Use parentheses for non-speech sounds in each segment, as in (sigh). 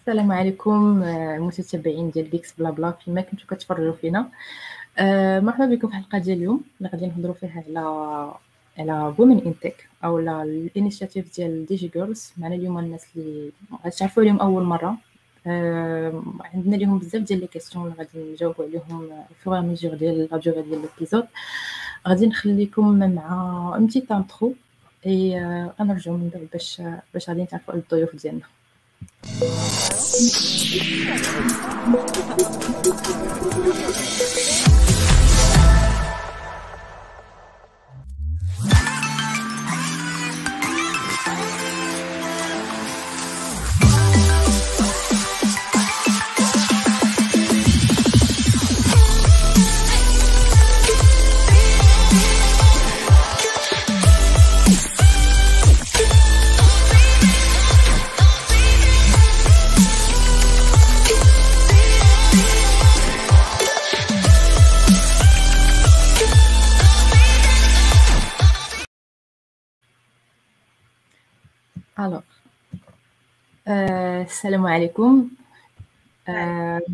السلام عليكم آه، المتتبعين ديال Geeks Blabla فيما كنتو كتفرجوا فينا. آه، مرحبا بكم في الحلقة ديال اليوم. اللي غادي نهضروا فيها على على women in tech أو ال initiative ديال DigiGirls. معنا اليوم الناس اللي غتعرفوا عليهم أول مرة. آه، عندنا ليهم بزاف ديال les questions اللي غادي نجاوبوا عليهم fur et mesure ديال la ديال l'épisode غادي نخليكم مع une petite intro اي غنرجعوا من بعد باش باش غادي نتعرفوا على الضيوف ديالنا. Thank you. Alors السلام عليكم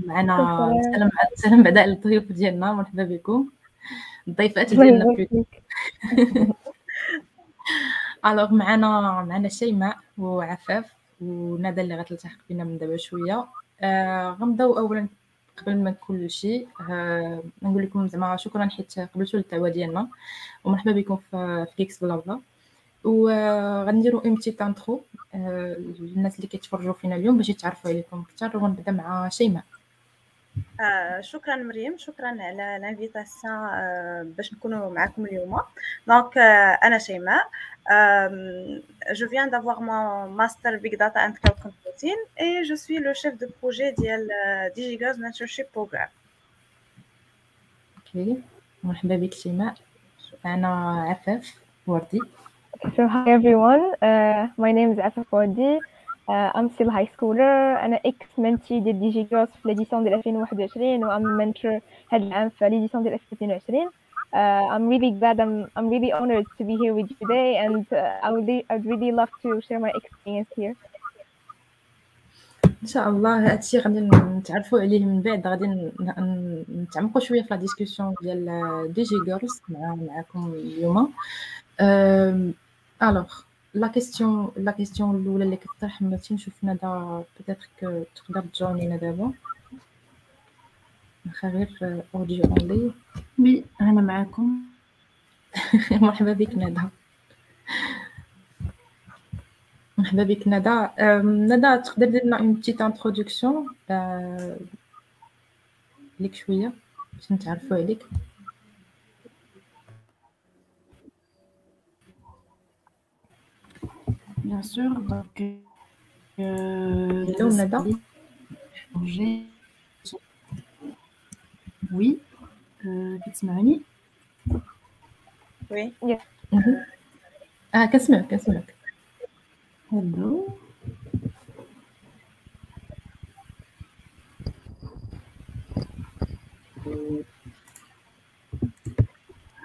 معنا سلام سلام بعدا الضيوف ديالنا مرحبا بكم. الضيفات ديالنا alors (laughs) معنا معنا شيماء وعفاف وندى اللي غتلتحق بنا من دابا شوية. آه غنبداو اولا قبل ما كل شيء آه نقول لكم زعما شكرا حيت قبلتوا الدعوه ديالنا. ومرحبا بكم في Geeks Blabla وغنديروا une petite intro الناس اللي كيتفرجوا فينا اليوم باش يتعرفوا عليكم أكثر ونبدأ مع شيماء. آه شكرا مريم شكرا على l'invitation آه باش نكونوا معكم اليوم. Donc آه أنا شيماء je viens d'avoir mon master Big Data and Cloud Computing et je suis le chef de projet ديال DigiGirls Mentorship Program. أوكي مرحبا بك شيماء. أنا عفاف وردي. So hi everyone, uh, my name is Afa Fawadi. Uh, I'm still high schooler. أنا ex mentee ديال دي جي جروس في l'édition ديال 2021 و I'm mentor هاد العام في l'édition ديال 2022. Uh, I'm really glad I'm I'm really honored to be here with you today and uh, I would I'd really love to share my experience here. ان شاء الله هادشي غادي نتعرفوا عليه من بعد غادي نتعمقوا شويه في لا ديسكوسيون ديال دي جي جيرلز مع معكم اليوم alors la question la question الاولى اللي كطرح مرتي نشوف ندى peut-être que تقدر تجاوبينا دابا واخا غير audio only oui أنا معاكم مرحبا بك ندى مرحبا بك ندى ندى تقدر دير لنا une petite introduction ليك شوية باش نتعرفوا عليك Bien sûr, donc. Euh, Hello, Nada. Oui. Euh, تسمعني؟ Oui. Yeah. آه كنسمعك كنسمعك Hello.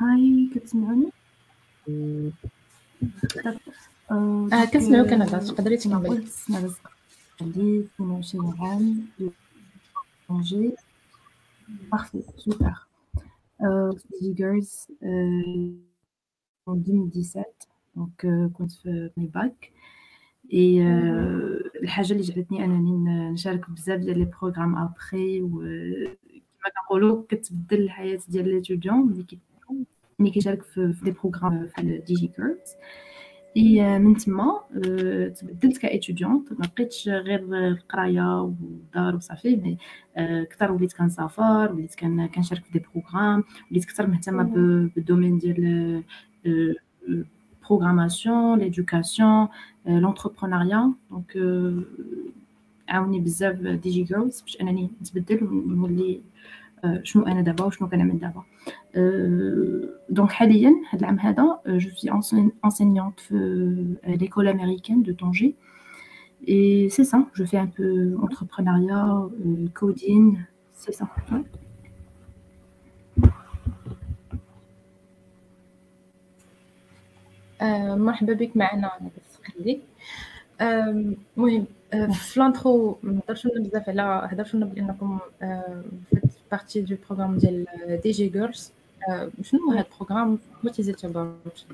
هاي كتسمعوني؟ كنسمعوك أنا بس تقدري تكملي عندي 22 عام طنجي بارفي سوبر دي جيرلز en 2017 دونك كنت في الباك اي الحاجة اللي جعلتني انني نشارك بزاف ديال لي بروغرام ابخي وكما كنقولوا كتبدل الحياة ديال ليتوديون ملي كي ملي كيشارك في des programmes في ال DigiGirlz et من تما تبدلت ك étudiante ما بقيتش غير القراية والدار وصافي mais كثر وليت كنسافر وليت كنشارك في des programmes وليت كثر مهتمة بال domaine ديال programmation l'éducation l'entrepreneuriat donc عاوني بزاف DigiGirlz باش أنني نتبدل ونولي شنو أنا دابا وشنو كنعمل دابا. donc حاليا هاد العام هذا je suis enseignante في l'école américaine de Tanger. Et c'est ça je fais un peu entrepreneuriat euh, coding c'est ça. Ouais. آه، مرحبا بك معنا بس خليك. المهم في l'intro ما هضرش لنا بزاف على هضرش لنا بأنكم faites partie du programme ديال DigiGirlz شنو هذا ال programme what about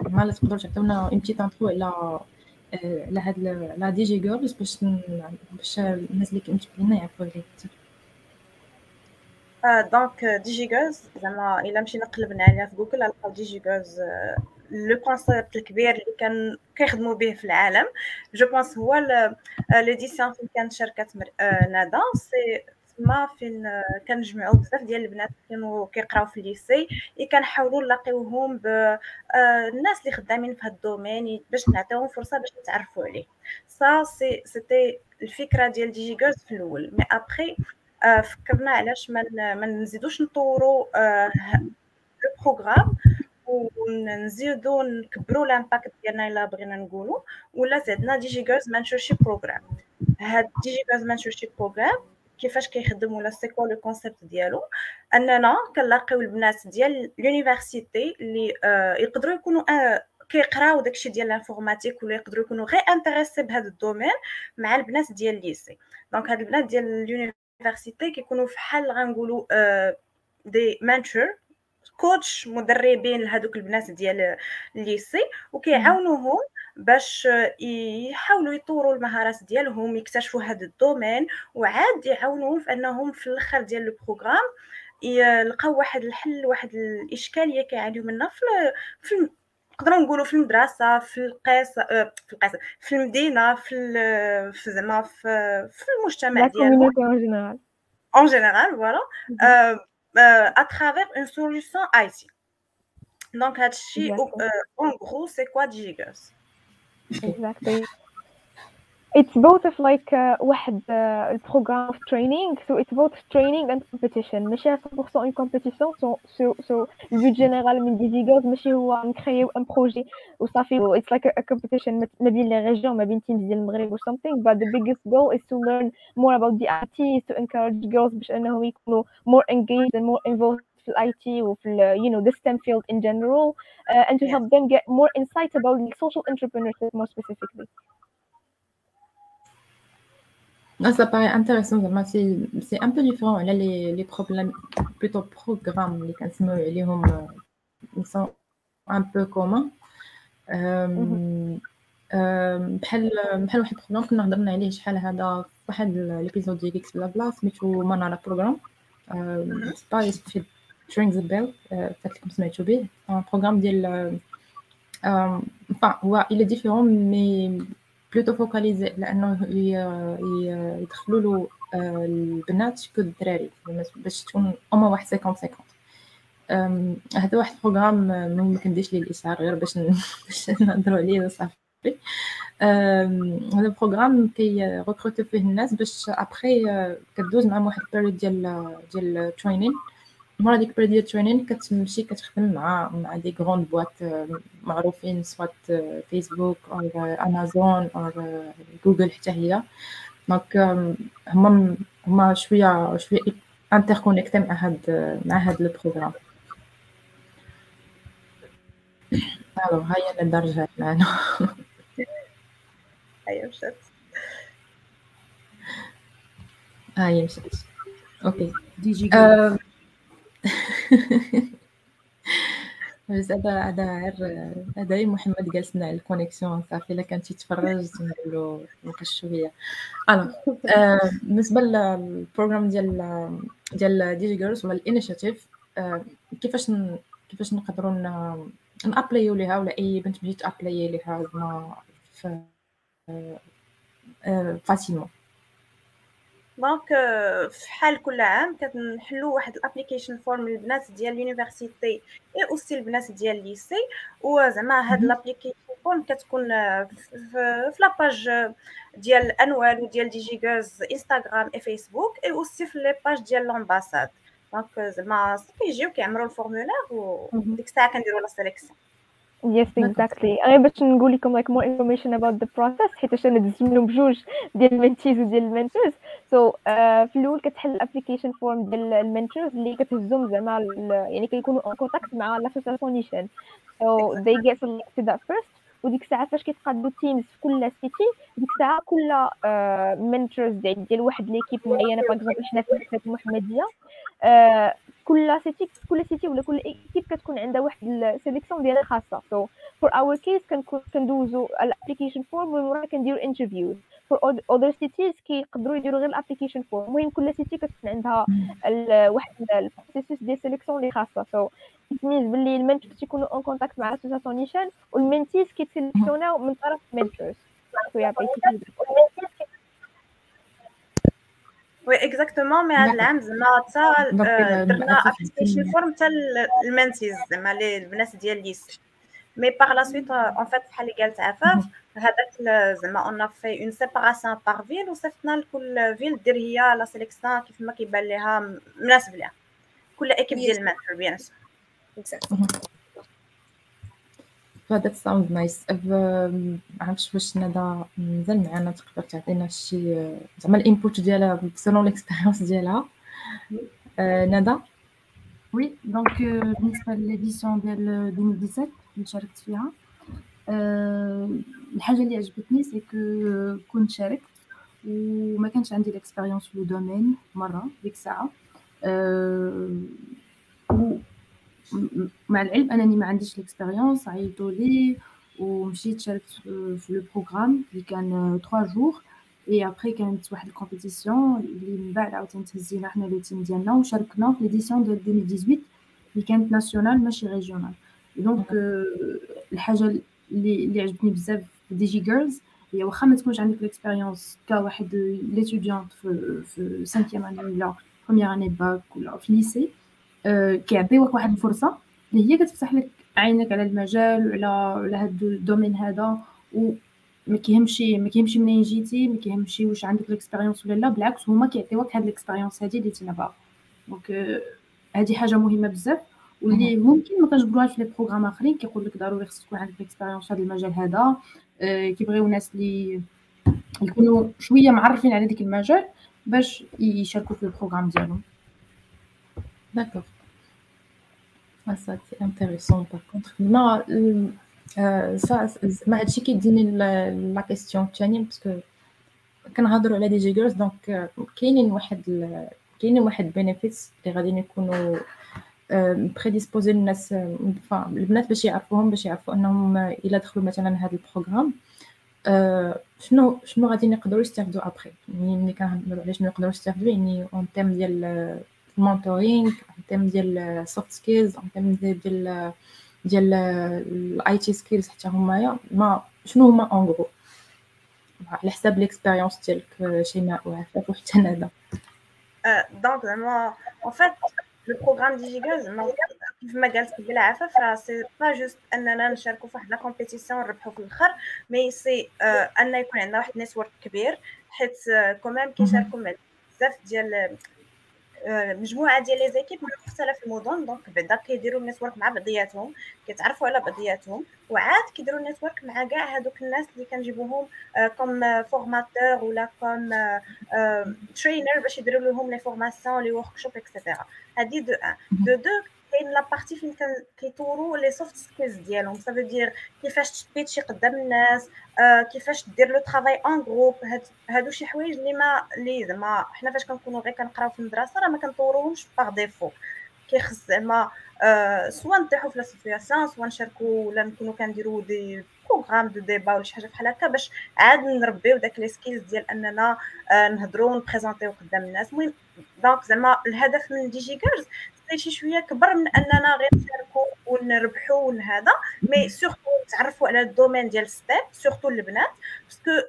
ما تقدروا تعطيونا une petite intro على على هاد la DigiGirlz باش باش الناس اللي كيمتبعينا يعرفوا عليه. أكثر donc DigiGirlz زعما إلا مشينا قلبنا عليها في جوجل غنلقاو DigiGirlz le concept الكبير اللي كان كيخدموا به في العالم. je pense هو l'édition فين كانت شاركت ندى c'est تما فين كنجمعوا بزاف ديال البنات كانوا كيقراو في ال lycée كنحاولوا نلاقيوهم بالناس اللي خدامين في هذا ال domaine باش نعطيوهم فرصة باش يتعرفوا عليه. ça c'était الفكرة ديال DigiGirlz في الأول. mais après فكرنا علاش ما نزيدوش نطوروا le programme ونزيدو نكبروا ال impact ديالنا إلا بغينا نقولوا ولا زدنا DigiGirlz mentorship program هاد DigiGirlz mentorship program كيفاش كيخدم ولا c'est quoi le concept ديالو. أننا كنلاقيو البنات ديال l'université اللي آه يقدروا يكونوا آه كيقراو داكشي ديال ال informatique ولا يقدروا يكونوا غير intéressées بهذا ال domaine مع البنات ديال ال lycée donc هاد البنات ديال ال université كيكونوا فحال غنقولوا آه des mentors coach مدربين لهذوك البنات ديال ال lycée وكيعاونوهم باش يحاولوا يطوروا المهارات ديالهم يكتشفوا هذا ال domaine وعاد يعاونوهم في أنهم في الآخر ديال ال programme يلقاو واحد الحل واحد الإشكالية كيعانيو منها في في نقدروا نقولوا في المدرسة في القيس آه، في القيس في المدينة في في زعما في في المجتمع ديالهم en général اون جينيرال فوالا à travers une solution IT. Donc, en gros, c'est quoi DigiGirls Exactly. It's both of like uh, واحد uh, البروغرام of training so it's both training and competition ماشي 100% une competition so so so le but général من DigiGirls ماشي هو نكريو ان بروجي وصافي it's like a, a competition ما بين les régions ما بين teams ديال المغرب or something but the biggest goal is to learn more about the IT to encourage girls باش انهم يكونوا more engaged and more involved في الاي تي وفي you know the STEM field in general uh, and to help them get more insight about social entrepreneurship more specifically. Non, ça paraît intéressant. C'est un peu différent. Là, les, les problèmes, plutôt programmes, les les ils sont un peu communs. بحال بحال واحد البروغرام كنا هضرنا عليه شحال هذا واحد ليبيزود ديال إكس بلا بلا سميتو مانالا بروغرام سبا في ترينغز بيل فات لكم سمعتو به بروغرام ديال هو il est différent mais فوكاليزي لأنه يدخلوا له البنات كو الدراري باش تكون اما واحد 50 50 هذا واحد بروغرام ما كنديرش ليه الإشعار غير باش (laughs) باش نهضروا عليه صافي. هذا ال programme كي ريكروتو فيه الناس باش ابخي آه، كدوز معاهم واحد ال période ديال ديال training مورا ديك ديال training كتمشي كتخدم مع مع des grandes boîtes معروفين soit فيسبوك أو امازون أو جوجل حتى هي. donc هما هما شوية شوية انتركونيكتي مع هاد مع هاد لو بروغرام ألو هاي أنا درجات معنا (laughs) هيا مشات. هاي مشات. أوكي دي جي (laughs) بس هذا هذا غير هذا محمد جالسنا على الكونيكسيون صافي إلا كان تيتفرج نقولو نقص شوية alors بالنسبة لل programme ديال ديال DigiGirlz ولا ال initiative كيفاش كيفاش نقدروا نأبلايو ليها؟ ولا أي بنت بغيت ت apply ليها؟ زعما facilement donc في حال كل عام كنحلوا واحد ال application form للبنات ديال ال université et aussi البنات ديال ال lycée وزعما هاد ال application form كتكون في la page ديال انوال وديال دي جي انستغرام et فيسبوك et aussi في les pages ديال l'ambassade donc زعما صافي يجيو كيعمروا ال formulaire وديك الساعة كنديروا la sélection Yes, exactly. غير باش نقول لكم like more information about the process حيت أنا دزت منهم بجوج ديال ال mentees وديال ال mentors so so, uh, في الأول كتحل ال application form ديال ال mentors اللي كتهزهم زعما يعني كيكونوا en contact مع l'association نيشان so they get selected at first. وديك الساعة فاش كيتقادوا teams في كل city ديك الساعة كل mentors ديال واحد l'équipe معينة. par exemple حنا في المحمدية كل city كل city ولا كل équipe كتكون عندها واحد ال sélection ديالها خاصة. so for our case كندوزو ال application form ومن ورا كنديرو interviews for other cities كيقدروا يديروا غير ال application form المهم كل city كتكون عندها واحد ال processus ديال sélection اللي خاصة. so كيتميز باللي ال mentors تيكونوا en contact مع l'association نيشان وال mentees كيتسيليكسيوناو من طرف ال mentors oui exactement mais هاد العام زعما حتى درنا application form حتى ال mentees زعما البنات ديال lycée mais par la suite en fait بحال اللي قالت عفاف هذاك زعما on fait une séparation par ville وصيفطنا لكل ville دير هي la sélection كيف ما كيبان ليها مناسب ليها كل équipe ديال ال mentor bien sûr فهذا sounds nice ما عرفتش واش ندى مازال معنا تقدر تعطينا شي زعما ال input ديالها selon l'expérience ديالها. ندى oui donc بالنسبة ل l'édition ديال 2017 اللي شاركت فيها الحاجة اللي عجبتني c'est que كنت شاركت وما كانش عندي l'expérience في le domaine مره ديك الساعة مع العلم أنني ما عنديش l'expérience عيطوا لي ومشيت شاركت في le programme اللي كان 3 jours et après كانت واحد ال compétition اللي من بعد عاوتاني تهزينا حنا le team ديالنا وشاركنا في l'édition ديال 2018 اللي كانت nationale ماشي régionale donc الحاجة اللي اللي عجبتني بزاف في DigiGirls هي واخا ما تكونش عندك l'expérience كواحد l'étudiante في في cinquième année ولا première année bac ولا في lycée كيعطيوك واحد الفرصة اللي هي كتفتح لك عينك على المجال وعلى على هاد ال domaine هذا و ما كيهمشي ما كيهمشي منين جيتي ما كيهمشي واش عندك l'expérience ولا لا بالعكس هما كيعطيوك هاد l'expérience هادي اللي تينا باغا. donc هادي حاجة مهمة بزاف واللي ممكن ما كنجبروهاش في les programmes آخرين كيقول لك ضروري خصك تكون عندك l'expérience في هذا المجال هذا كيبغيو ناس اللي يكونوا شوية معرفين على ديك المجال باش يشاركوا في ال programme ديالهم. d'accord ça c'est intéressant par contre. ما ça ما هادشي كيديني la question الثانية parce que كنهضروا على DigiGirls donc كاينين واحد كاينين واحد benefits اللي غاديين يكونوا prédisposées الناس البنات باش يعرفوهم باش يعرفوا انهم الا دخلوا مثلا هذا ال programme شنو شنو غادي يقدروا يستافدوا après ملي كنهضروا على شنو يقدروا يستافدوا يعني en termes ديال ال mentoring en ديال soft skills en ديال ديال ال IT skills حتى همايا ما شنو هما en gros على حساب l'expérience ديالك شيماء وعفاف وحتى ندى donc زعما en fait le programme DigiGirls زعما كيف ما قالت قبل عفاف راه c'est pas juste اننا نشاركوا في واحد la compétition نربحوا في الآخر mais c'est أن يكون عندنا واحد network كبير حيت quand même كيشاركوا بزاف ديال مجموعة ديال les équipes من مختلف المدن. donc بعدا كيديروا network مع بعضياتهم كيتعرفوا على بعضياتهم وعاد كيديروا network مع كاع هذوك الناس اللي كنجيبوهم comme formateurs ولا comme trainers باش يديروا لهم les formations les workshops et cetera هذه de un. de deux كاين la partie فين كيطوروا les soft skills ديالهم. ça veut dire كيفاش تبيتشي قدام الناس آه كيفاش دير le travail en groupe هادو شي حوايج اللي ما اللي زعما حنا فاش كنكونوا غير كنقراو في المدرسة راه ما كنطوروهمش par défaut كيخص زعما آه soit نطيحوا في la situation soit نشاركوا ولا نكونوا كنديروا des programmes de débat ولا شي حاجة بحال هكا باش عاد نربيو داك les skills ديال أننا آه نهضروا ونبريزونطيو قدام الناس. المهم donc زعما الهدف من DigiGirls شي شوية كبر من أننا غير نشاركوا ونربحوا هذا mais surtout نتعرفوا على ال domaine ديال STEM surtout البنات parce que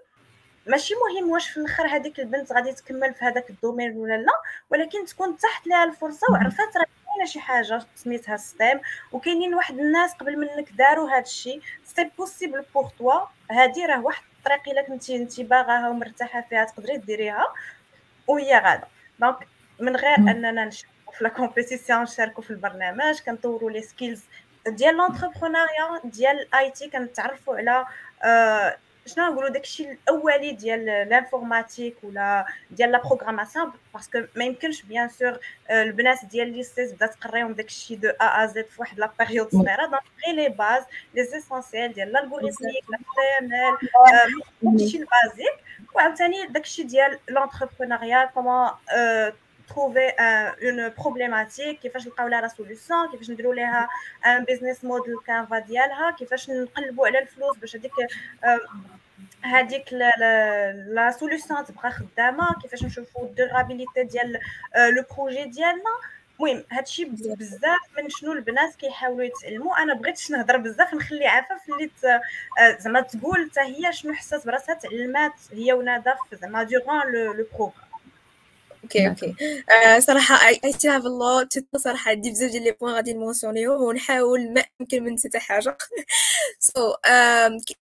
ماشي مهم واش في الآخر هذيك البنت غادي تكمل في هذاك ال domaine ولا لا ولكن تكون تحت لها الفرصة وعرفات راه كاينة شي حاجة سميتها STEM. وكاينين واحد الناس قبل منك داروا هذا الشيء c'est possible pour toi هذه راه واحد الطريق إلا كنتي انت باغاها ومرتاحة فيها تقدري ديريها. وهي غاده donc من غير أننا نشوف في la compétition نشاركوا في البرنامج كنطوروا les skills ديال l'entrepreneuriat ديال ال IT كنتعرفوا على شنو نقولوا داكشي الأولي ديال l'informatique ولا ديال la programmation parce que ما يمكنش bien sûr البنات ديال lycée بدا تقريهم داكشي de A à Z في واحد la période صغيرة. donc غير les bases l'essentiel ديال l'algorithmique l'HTML داكشي ال basique وعاوتاني داكشي ديال l'entrepreneuriat comment trouver une problématique كيفاش نلقاو لها solution كيفاش نديروا لها un business model canvas ديالها كيفاش نقلبوا على الفلوس باش هذيك هذيك la solution تبقى خدامة كيفاش نشوفوا ال durabilité ديال le projet ديالنا. المهم هادشي بزاف من شنو البنات كيحاولوا يتعلموا أنا بغيتش نهضر بزاف نخلي عفاف اللي زعما تقول حتى هي شنو حسات براسها تعلمات هي ونادى زعما durant le programme okay okay. آه صراحة I still have a lot صراحة. عندي بزاف ديال les points غادي نمونسيونيهم ونحاول ما يمكن من نسيت حاجة. (laughs) so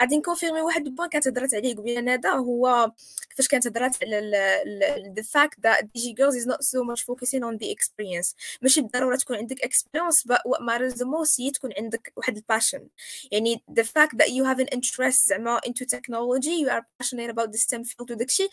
غادي نكونفيرمي واحد ال point كانت هضرات عليه قبيلة ندى هو كيفاش كانت هضرات على the fact that DigiGirls is not so much focusing on the experience. ماشي بالضرورة تكون عندك experience but what matters the most هي تكون عندك واحد ال passion يعني the fact that you have an interest زعما into technology you are passionate about the STEM field وداكشي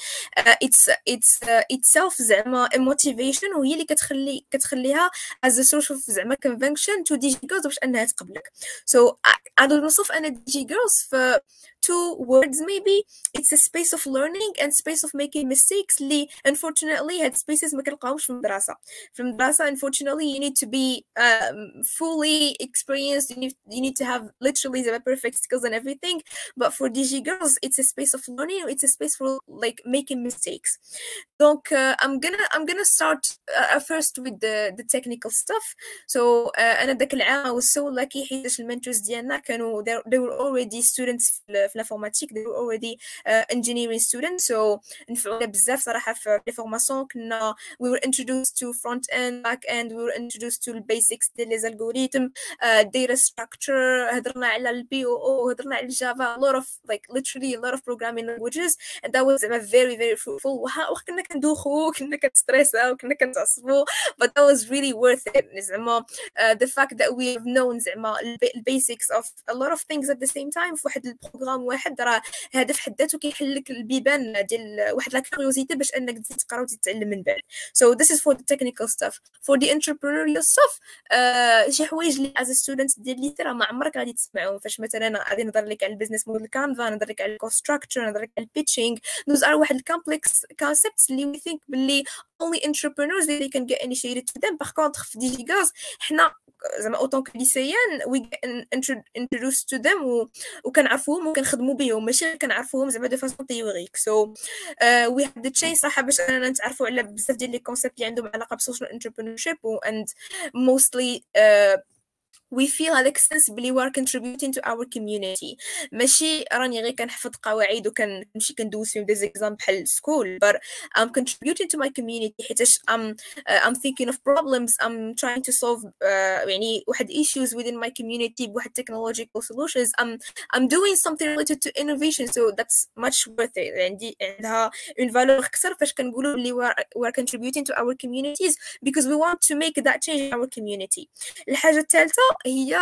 it's it's uh, itself زعما motivation وهي اللي كتخلي كتخليها a source of زعما convention to DG girls باش أنها تقبلك. So غادي نوصف أنا DG girls في two words maybe it's a space of learning and space of making mistakes اللي unfortunately هاد spaces ما كنلقاوش في المدرسة في المدرسة unfortunately you need to be um, fully experienced you need, you need to have literally the perfect skills and everything but for DG girls it's a space of learning it's a space for like making mistakes donc uh, I'm gonna I'm gonna start uh, first with the the technical stuff so uh, أنا داك العام was so lucky حيتاش المنتورز ديالنا كانوا they were already students في في l'informatique they were already uh, engineering students so نفعونا بزاف صراحه في لي فورماسيون كنا we were introduced to front end back end we were introduced to the basics ديال لي algorithm uh, data structure هضرنا على البي او او هضرنا على الجافا a lot of like literally a lot of programming languages and that was زعما very very fruitful وكنا كندوخو كنا كنستريسا وكنا كنتعصبوا but that was really worth it زعما uh, the fact that we have known زعما the basics of a lot of things at the same time في واحد البروغرام واحد راه في حد ذاته كيحل لك البيبان ديال واحد la curiosité باش انك تزيد تقرا وتتعلم من بعد. So this is for the technical stuff. For the entrepreneurial stuff uh, شي حوايج اللي as a student ديال lycée راه ما عمرك غادي تسمعهم. فاش مثلا غادي نهضر لك على ال business model canvas نهضر لك على ال cost structure نهضر لك على ال pitching those are واحد ال complex concepts اللي we think باللي only entrepreneurs they can get initiated to them. Par contre في DigiGirlz حنا زعما en tant que lycéennes we introduced to them و وكنعرفوهم وكنخدموا بهم ماشي كنعرفوهم زعما de façon théorique so we had the chance صراحة باش اننا نتعرفوا على بزاف ديال les concepts اللي عندهم علاقه ب social entrepreneurship and mostly uh, we feel هذاك السنس بلي we are contributing to our community ماشي راني غير كنحفظ قواعد وكنمشي كندوز فيهم دي زيكزام بحال سكول but I'm contributing to my community حيتاش I'm uh, I'm thinking of problems I'm trying to solve uh, يعني واحد issues within my community بواحد technological solutions I'm I'm doing something related to innovation so that's much worth it عندي عندها une valeur أكثر فاش كنقولوا بلي we are, we are contributing to our communities because we want to make that change in our community الحاجة الثالثة هي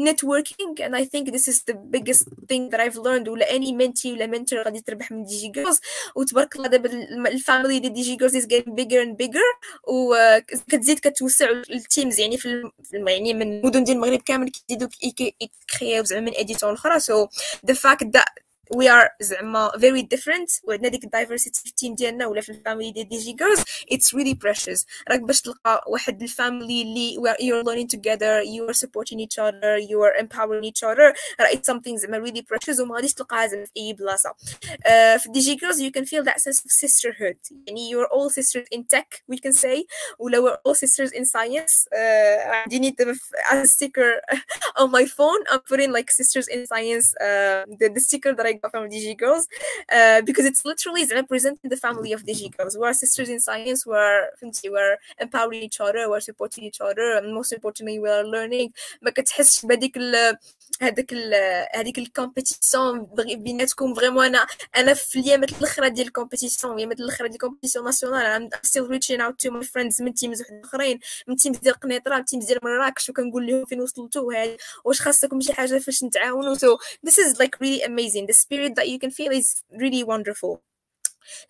networking and I think this is the biggest thing that I've learned. ولا any mentee ولا mentor غادي تربح من دي جي جيرلز وتبارك الله دابا الفاميلي ديال دي جي جيرلز is getting bigger and bigger. وكتزيد كتوسع التيمز يعني في يعني من المدن ديال المغرب كامل كيزيدوا يكرياو زعما من édition لأخرى. So the fact that we are زعما very different وعندنا ديك ال diversity في ال team ديالنا ولا في ال family ديال DigiGirlz it's really precious راك باش تلقى واحد ال family اللي you're learning together you are supporting each other you are empowering each other راه it's something زعما really precious وما غاديش تلقاها زعما في اي بلاصه uh, في DigiGirlz you can feel that sense of sisterhood يعني you're all sisters in tech we can say ولا we're all sisters in science عندي uh, دابا as a sticker on my phone I'm putting like sisters in science uh, the, the sticker that I got from DG Girls uh, because it's literally representing the family of DG Girls. We're sisters in science, we're, we're empowering each other, we're supporting each other, and most importantly, we're learning. ما كتحسش بهذيك هذاك هذيك الكومبيتيسيون بيناتكم فريمون أنا أنا في اليامات الأخرى ديال الكومبيتيسيون اليامات الأخرى ديال الكومبيتيسيون ناسيونال ام ستيل ريتشين اوت تو ماي فريندز من تيمز آخرين من teams ديال قنيطرة من teams ديال مراكش وكنقول لهم فين وصلتوا واش خاصكم شي حاجة فاش نتعاونوا so this is like really amazing. The spirit that you can feel is really wonderful.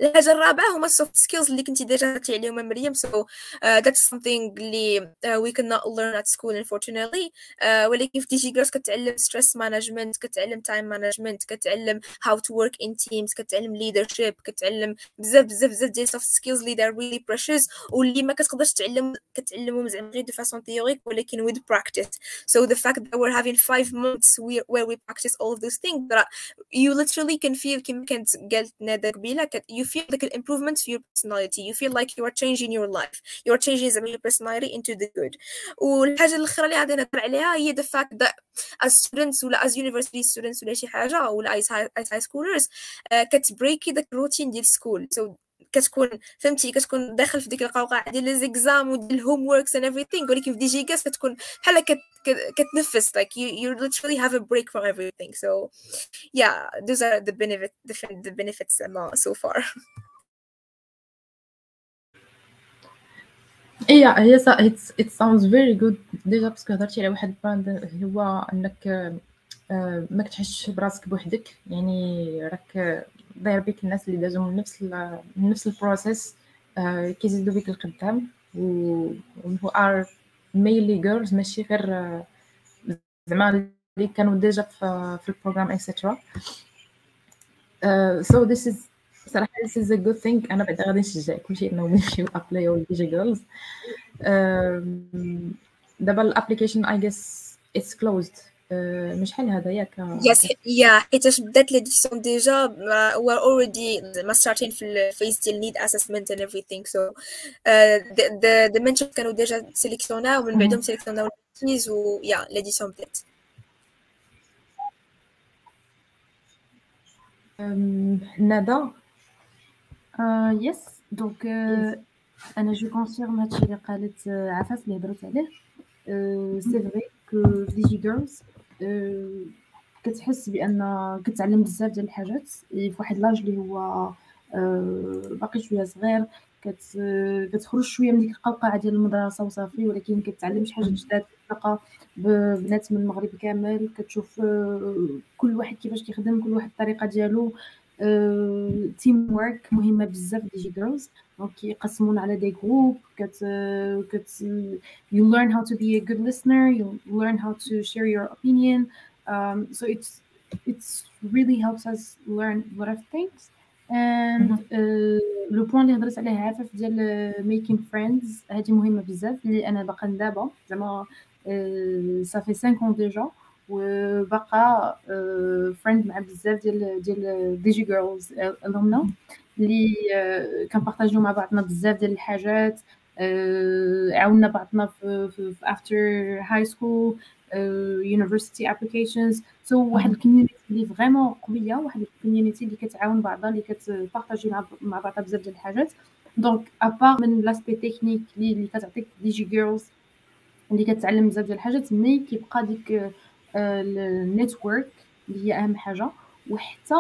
الحاجه الرابعه هما السوفت سكيلز اللي كنتي ديجا هضرتي عليهم مريم سو so, uh, that's something اللي uh, we cannot learn at school unfortunately uh, ولكن في ديجي جيرلز كتعلم stress management كتعلم time management كتعلم how to work in teams كتعلم leadership كتعلم بزاف بزاف بزاف ديال soft skills اللي they're really precious واللي ما كتقدرش تعلم كتعلمهم زعما غير دو فاسون تيوريك ولكن with practice so the fact that we're having five months where we practice all of those things that you literally can feel كما كانت قالت ندى قبيله you feel like an improvement to your personality you feel like you are changing your life you are changing your personality into the good والحاجه الاخرى اللي غادي نهضر عليها هي the fact that as students ولا as university students ولا شي حاجه ولا as high, as high schoolers uh, كتبريكي داك الروتين ديال سكول so كتكون فهمتي كتكون داخل في ديك القوقعة ديال ليزيكزام وديال الهوم وركس and everything ولكن في دي جي كاس كتكون بحال كت كتنفس like you you literally have a break from everything. So yeah those are the benefit the benefits so far. هي هي it's it sounds very good. déjà parce que هضرتي على واحد ال point هو إنك ما كتحسش براسك بوحدك يعني راك داير بيك الناس اللي دازو من نفس ال نفس ال process كيزيدو بيك القدام و who are mainly girls ماشي غير زعما اللي كانوا déjà في في ال program et cetera so this is صراحة this is a good thing. أنا بعدا غادي نشجع كلشي انهم يمشيو ابلايو DigiGirlz دابا ال application I guess it's closed من شحال هذا ياك yes yeah حيتاش بدات l'édition déjà و اوريدي ما ستارتين في الفيز ديال نيد اسسمنت اند everything سو ذا ذا منشن كانوا ديجا سيليكسيونا ومن بعدهم سيليكسيوناو التيز و يا ليديسيون بدات ندى يس دونك أنا جو كونفيرم هادشي اللي قالت عفاف اللي هضرت عليه. سي فري كو ديجي جيرلز كتحس بأن كتعلم بزاف ديال الحاجات. في واحد l'âge اللي هو باقي شوية صغير كت كتخرج شوية من ديك القوقعه ديال المدرسة وصافي ولكن كتعلم شي حاجة جداد كتلقى بنات من المغرب كامل كتشوف كل واحد كيفاش كيخدم كل واحد الطريقة ديالو. آه، team work مهمة بزاف DigiGirlz donc كيقسمونا على des groupes كت كت you learn how to be a good listener you learn how to share your opinion so it's it's really helps us learn lot of things and le point اللي هضرت عليه عفاف ديال making friends هذه مهمة بزاف اللي أنا باقا دابا زعما آه، صافي 5 ans déjà وبقى friend مع بزاف ديال ديال DigiGirlz alumna اللي كنبارطاجيو مع بعضنا بزاف ديال الحاجات عاونا بعضنا في, في after high school university applications so واحد ال community اللي vraiment قوية واحد ال community اللي كتعاون بعضها اللي كتبارطاجي مع مع بعضها بزاف ديال الحاجات. donc à part من l'aspect technique اللي كتعطيك DigiGirlz اللي كتعلم بزاف ديال الحاجات mais كيبقى ديك النيتورك اللي هي اهم حاجه وحتى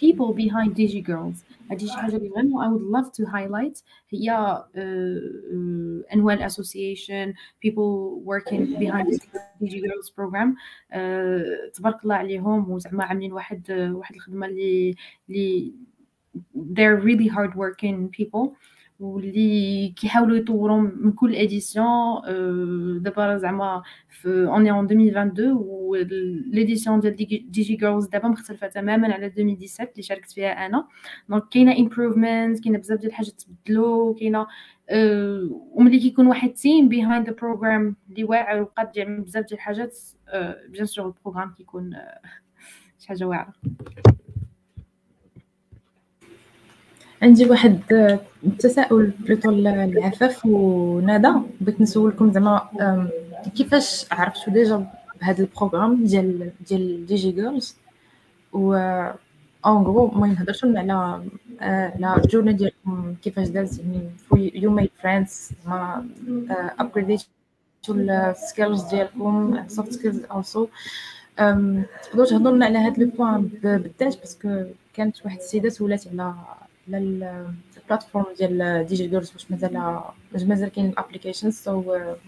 people behind digi girls هذه شي حاجه اللي فريمون I would love to highlight هي انواع الاسوسيشن people working behind the digi girls program تبارك الله عليهم وزعما عاملين واحد واحد الخدمه اللي اللي they're really hard working people واللي كيحاولوا يطوروا من كل édition دابا زعما on est en 2022 و l'édition ديال DG Girls دابا مختلفة تماما على 2017 اللي شاركت فيها أنا. donc كاينة improvement كاينة بزاف ديال الحاجات تبدلوا كاينة وملي كيكون واحد team behind the program اللي واعر وقاد يعمل بزاف ديال الحاجات bien sûr ال programme كيكون شي حاجة واعرة. عندي واحد التساؤل plutôt العفاف وندى بغيت نسولكم زعما كيفاش عرفتوا déjà بهذا ال programme ديال ديال DG Girls؟ و en gros هضرتوا لنا على على ال journey ديالكم كيفاش دازت يعني you made friends ما upgraded ال skills ديالكم soft skills also تقدروا تهضروا لنا على هذا le point بالذات parce que كانت واحد السيدة سولات على على ال plateforme ديال DG Girls واش مازال مازال كاين ال applications so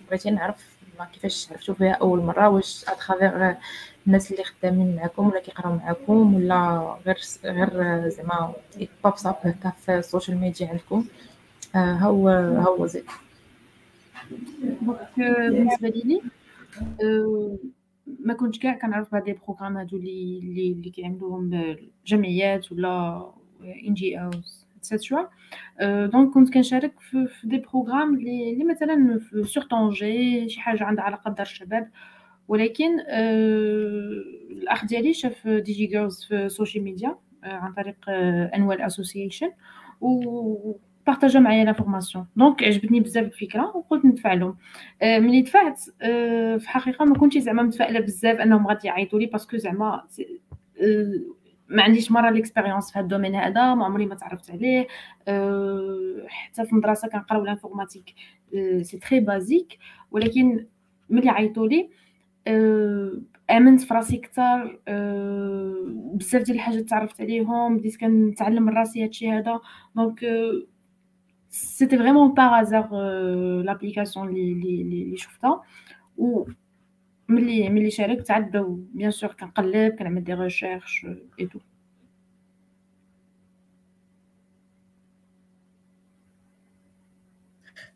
بغيتي نعرف كيفاش عرفتوا فيها أول مرة واش à travers الناس اللي خدامين معكم ولا كيقراو معكم ولا غير غير زعما pops up هكا في ال social media عندكم. how how زيد. بالنسبة لي ما كنتش كاع كنعرف بهاد les programmes هادو اللي اللي كيعملوهم الجمعيات ولا NGOs et cetera donc كنت كنشارك في, في des programmes اللي مثلا sur Tanger شي حاجة عندها علاقة بدار الشباب. ولكن الأخ ديالي شاف DG Girls في ال social media عن طريق أنوال association و بارطاجا معايا l'information donc عجبتني بزاف الفكرة وقلت ندفع لهم. آه ملي دفعت آه في الحقيقة ما كنتش زعما متفائلة بزاف أنهم غادي يعيطوا لي parce que زعما آه ما عنديش مرة l'expérience في هذا ال domaine هذا ما عمري ما تعرفت عليه. أه حتى في المدرسة كنقراو ال informatique. أه c'est très basique ولكن ملي عيطوا لي أه آمنت في راسي أكثر. أه بزاف ديال الحاجات تعرفت عليهم. بديت كنتعلم من راسي هادشي هذا. donc أه par hasard euh, l'application اللي اللي اللي شفتها. و ملي ملي شاركت عاد bien sûr كنقلب كنعمل des recherches et tout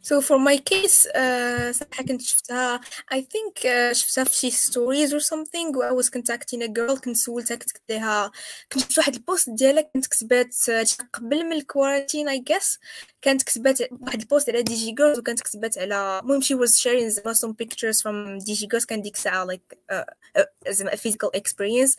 So for my case uh, صراحة كنت شفتها I think uh, شفتها في شي stories or something و I was contacting a girl كنت سولتها كنت لها كنت شفت واحد البوست ديالها كنت كتبات قبل من ال quarantine I guess. كانت كتبات واحد البوست على دي جي جيرلز وكانت كتبات على المهم شي was sharing زعما some pictures from دي جي جيرلز كان ديك الساعة like زعما physical experience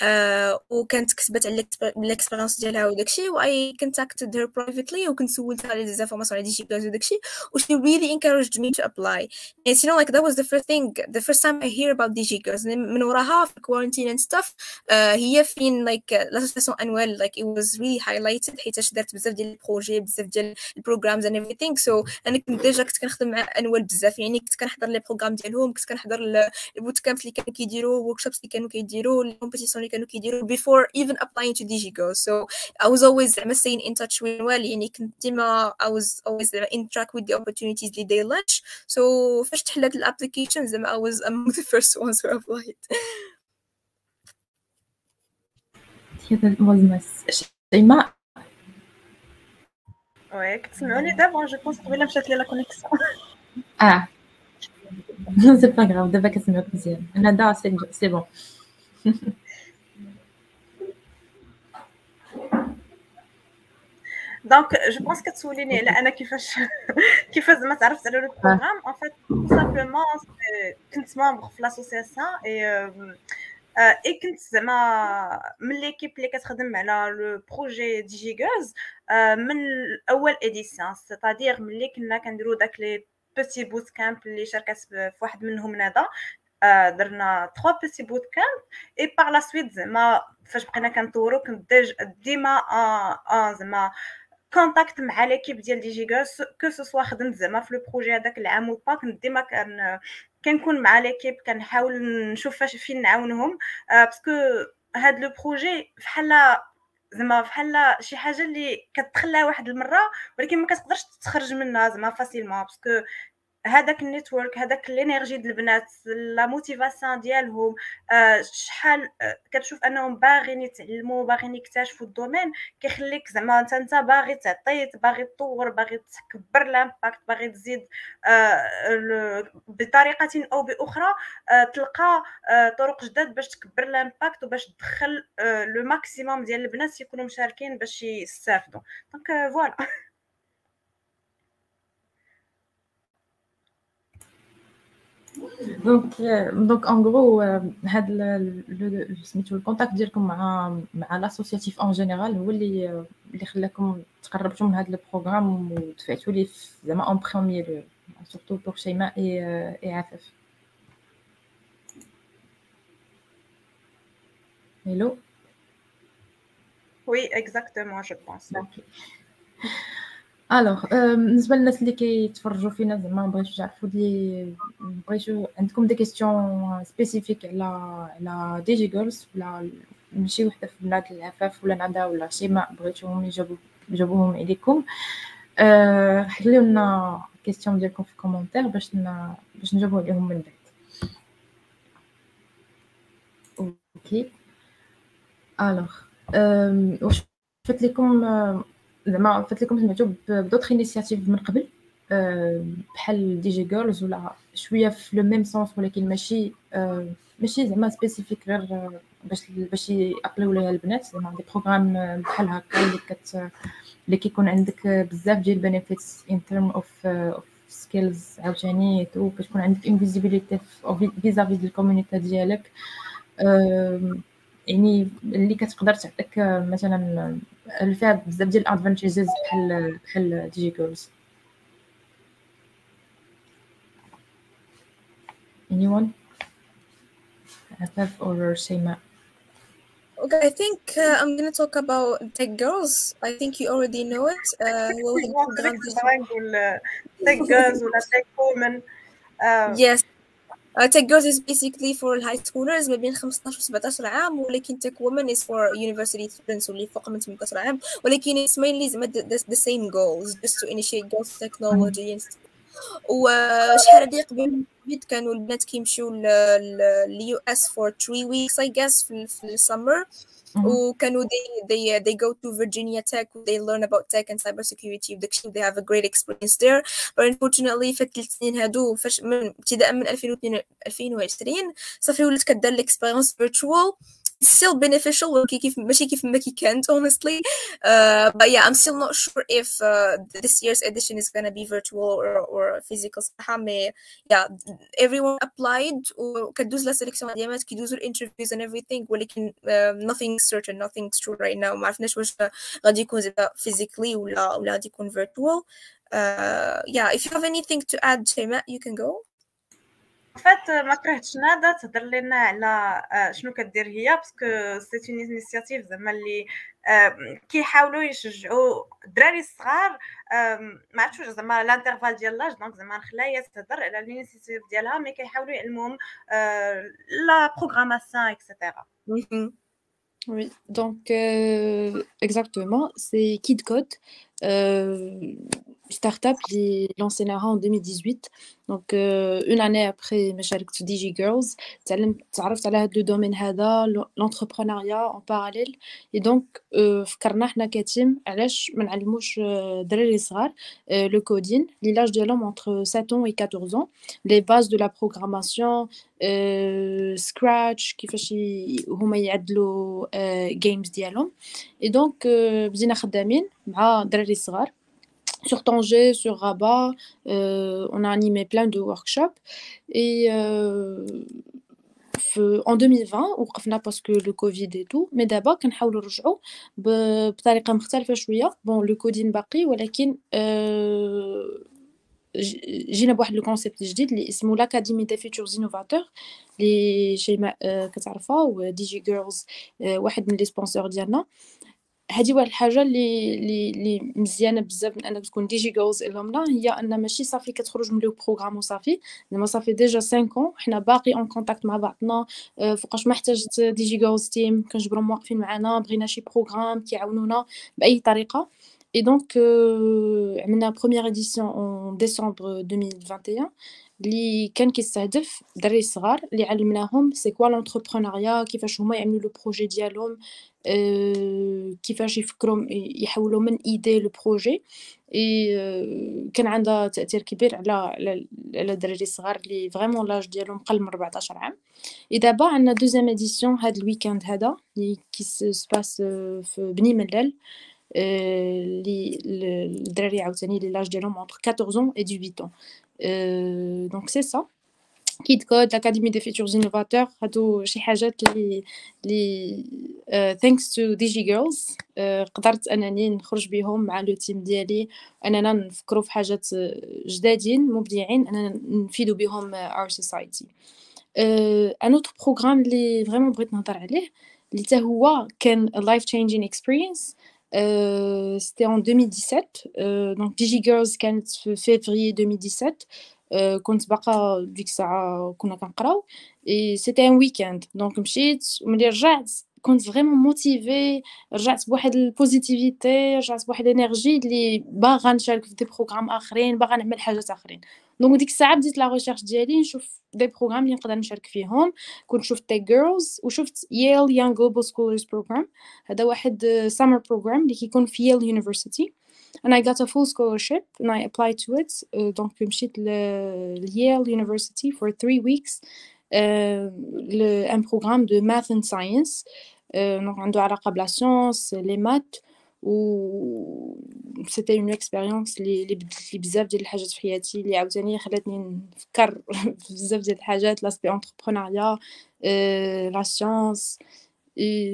uh, وكانت كتبات على الاكسبيرينس ديالها وداكشي و I contacted her privately وكنت سولتها على دي زانفورماسيون على دي جي جيرلز وداكشي و she really encouraged me to apply and you know like that was the first thing the first time I hear about DG girls من وراها في quarantine and stuff uh, هي فين like l'association annuelle like it was really highlighted حيتاش دارت بزاف ديال البروجي بزاف ديال البروغرامز and everything. So أنا كنت déjà كنت كنخدم مع أنوال بزاف يعني كنت كنحضر les programmes ديالهم كنت كنحضر ال bootcamps اللي كانوا كيديروا workshops اللي كانوا كيديروا ال competition اللي كانوا كيديروا before even applying to girls so I was always زعما staying in touch with well يعني كنت ديما I was always in track with the opportunities اللي they launch so فاش تحلات ال application زعما I was among (laughs) the first ones who applied. شيماء؟ oui كتسمعوني دابا je pense قبيله مشات لي la connexion آه non c'est pas grave دابا كنسمعوك مزيان أنا دا c'est c'est bon donc je pense كتسوليني على أنا كيفاش كيفاش زعما تعرفت على le programme en fait simplement كنت membre في l'association et et كنت زعما من l'équipe اللي كتخدم على le projet دي من اول édition c'est-à-dire ملي كنا كنديرو داك les petits bootcamps اللي شاركت في واحد منهم ندى درنا 3 petits bootcamps et par la suite زعما فاش بقينا كنطورو كنت ديما زعما contact مع l'équipe ديال DG que ce soit خدمت زعما في le projet هذاك العام ou pas كنت ديما كان كنكون مع l'équipe كنحاول نشوف فاش فين نعاونهم. آه parce que هاد le projet بحال زعما بحال شي حاجة اللي كتخلى واحد المرة ولكن ما كتقدرش تخرج منها زعما facilement parce que هذاك ال network هذاك ال energy ديال البنات la motivation ديالهم آه شحال آه كتشوف أنهم باغيين يتعلموا باغيين يكتشفوا ال domaine كيخليك زعما أنت أنت باغي تعطي باغي تطور باغي تكبر l'impact باغي تزيد آه بطريقة أو بأخرى تلقى طرق جداد باش تكبر l'impact وباش تدخل le maximum ديال البنات يكونوا مشاركين باش يستافدوا. donc voilà (laughs) donc donc en gros هاد سميتو ال contact ديالكم مع مع l'associatif en général هو اللي اللي خلاكم تقربتوا من هاد ال programme ودفعتوا ليه زعما en premier lieu surtout pour شيماء اي اي عفاف Oui, exactement, je pense. Okay. Alors بالنسبة للناس اللي كيتفرجوا فينا زعما بغيتو تعرفوا لي بغيتو عندكم des questions spécifiques على على DigiGirlz ولا ماشي وحدة في بنات العفاف ولا ندى ولا شيماء بغيتوهم يجاوبوا يجاوبوهم عليكم. أه خليو لنا questions ديالكم في les commentaires باش باش نجاوبوا عليهم من بعد. Okay alors واش فات لكم زعما فات لكم سمعتوا ب d'autres initiatives من قبل بحال DigiGirlz ولا شوية في le même sens ولكن ماشي ماشي زعما spécifique غير باش باش y appliquiew ليها البنات. زعما des programmes بحال هكا اللي كت اللي كيكون عندك بزاف ديال ال benefits in term of skills عاوتاني tu كتكون عندك une visibilité vis-à-vis ديال ال community ديالك. يعني اللي كتقدر تعطيك مثلا فيها بزاف ديال الادفانتجز بحال بحال دي جي جيرلز anyone Afaf or Seima Okay, I think uh, I'm going to talk about Tech Girls. I think you already know it. Uh, Tech Girls or Tech (laughs) Women. Yes, تك جيرلز is basically for الهاي سكولرز ما بين 15 و 17 عام ولكن تك وومن is for university students واللي فوق من 18 عام ولكن it's mainly زعما the same goals just to initiate girls technology and وشحال هادي قبل الكوفيد كانوا البنات كيمشيو لليو اس for 3 weeks I guess في, في السمر وكانوا they they they go to Virginia Tech they learn about tech and cybersecurity وداكشي they have a great experience there but unfortunately في الثلاث سنين هادو فاش من ابتداء من 2020 صافي ولات كدار الاكسبيرينس virtual still beneficial ولكن كيف ماشي كيف ما كي كانت honestly uh, but yeah I'm still not sure if uh, this year's edition is gonna be virtual or, or physical صراحة مي yeah everyone applied وكدوز لا سيليكسيون ديالات كيدوزو الانترفيوز and everything ولكن uh, nothing certain nothing true right now ما عرفناش واش غادي يكون زعما physically ولا ولا غادي يكون virtual uh, yeah if you have anything to add شيماء you can go فات ما كرهتش نادا تهضر لنا على شنو كدير هي parce que c'est une initiative زعما اللي كيحاولوا يشجعوا الدراري الصغار ما عرفتش زعما l'intervalle ديال l'âge donc زعما نخليها تهضر على l'initiative ديالها mais كيحاولوا يعلموهم la programmation et cetera Oui, donc euh, exactement, c'est Kid Code. Euh, startup اللي lancيناها en 2018 donc un an et après ما شاركت في DigiGirlz تعلمت تعرفت على هذا le domaine هذا l'entrepreneuriat en parallèle Et donc فكرنا حنا ك team علاش ما نعلموش الدراري صغار le coding les âges ديالهم entre 7 ans و 14 ans. les bases de la programmation Scratch كيفاش هما يعدلوا games ديالهم et donc بدينا خدامين مع دراري صغار sur Tanger, sur Rabat. Euh, on a animé plein de workshops. Et euh, en 2020 وقفنا parce que le Covid et tout mais دابا كنحاولوا نرجعوا بطريقه مختلفه شوية bon le coding باقي ولكن جينا بواحد le concept جديد اللي اسمه l'Académie des futurs innovateurs اللي شيماء كتعرفها و DigiGirlz واحد من les sponsors ديالنا هذه واحد الحاجة اللي اللي مزيانة بزاف من أنك تكون DigiGirlz alumna هي أن ماشي صافي كتخرج من le programme وصافي. زعما صافي déjà 5 ans حنا باقي en contact مع بعضنا. فوقاش ما احتاجت DigiGirlz team كنجبرهم واقفين معنا بغينا شي programme كيعاونونا بأي طريقة. Et donc, euh, عملنا première édition en décembre 2021 اللي كان كيستهدف دراري صغار اللي علمناهم c'est quoi l'entrepreneuriat كيفاش هما يعملوا le projet ديالهم أه كيفاش يفكروا يحولوا من idée le projet اي أه كان عندها تأثير كبير على على الدراري الصغار اللي vraiment l'âge ديالهم قل من 14 عام. et عندنا deuxième édition هاد ال week-end هذا اللي qui se passe في بني ملال. اللي الدراري عاوتاني les âges ديالهم entre 14 ans et 18 ans. Donc c'est ça. Kid Code, l'Académie des futurs innovateurs, هادو شي حاجات اللي uh, thanks to DigiGirlz. Uh, قدرت انني نخرج بهم مع le team ديالي اننا نفكروا في حاجات جدادين مبدعين اننا نفيدوا بهم our society. un autre programme اللي vraiment بغيت نهضر عليه اللي حتى هو كان life changing experience. Euh, c'était en 2017 euh, donc DigiGirlz كانت في février 2017 euh, كنت باقا ديك الساعة كنا كنقراو et c'était un week-end. Donc مشيت وملي رجعت كنت vraiment motivée رجعت بواحد ال positivity رجعت بواحد ال energy اللي باغا نشارك في des programmes اخرين باغا نعمل حاجات اخرين donc ديك الساعة بديت la recherche ديالي نشوف des programmes اللي نقدر نشارك فيهم كنت شفت Tech Girls وشفت Yale Young Global Scholars program هذا واحد summer program اللي كيكون في Yale University and I got a full scholarship and I applied to it uh, donc مشيت ل Yale University for three weeks uh, un programme de math and science donc عنده علاقة ب la science les maths. و c'était une expérience اللي بدلت لي بزاف ديال الحاجات في حياتي اللي عاوتاني خلاتني نفكر في بزاف ديال الحاجات l'aspect entrepreneuriat la science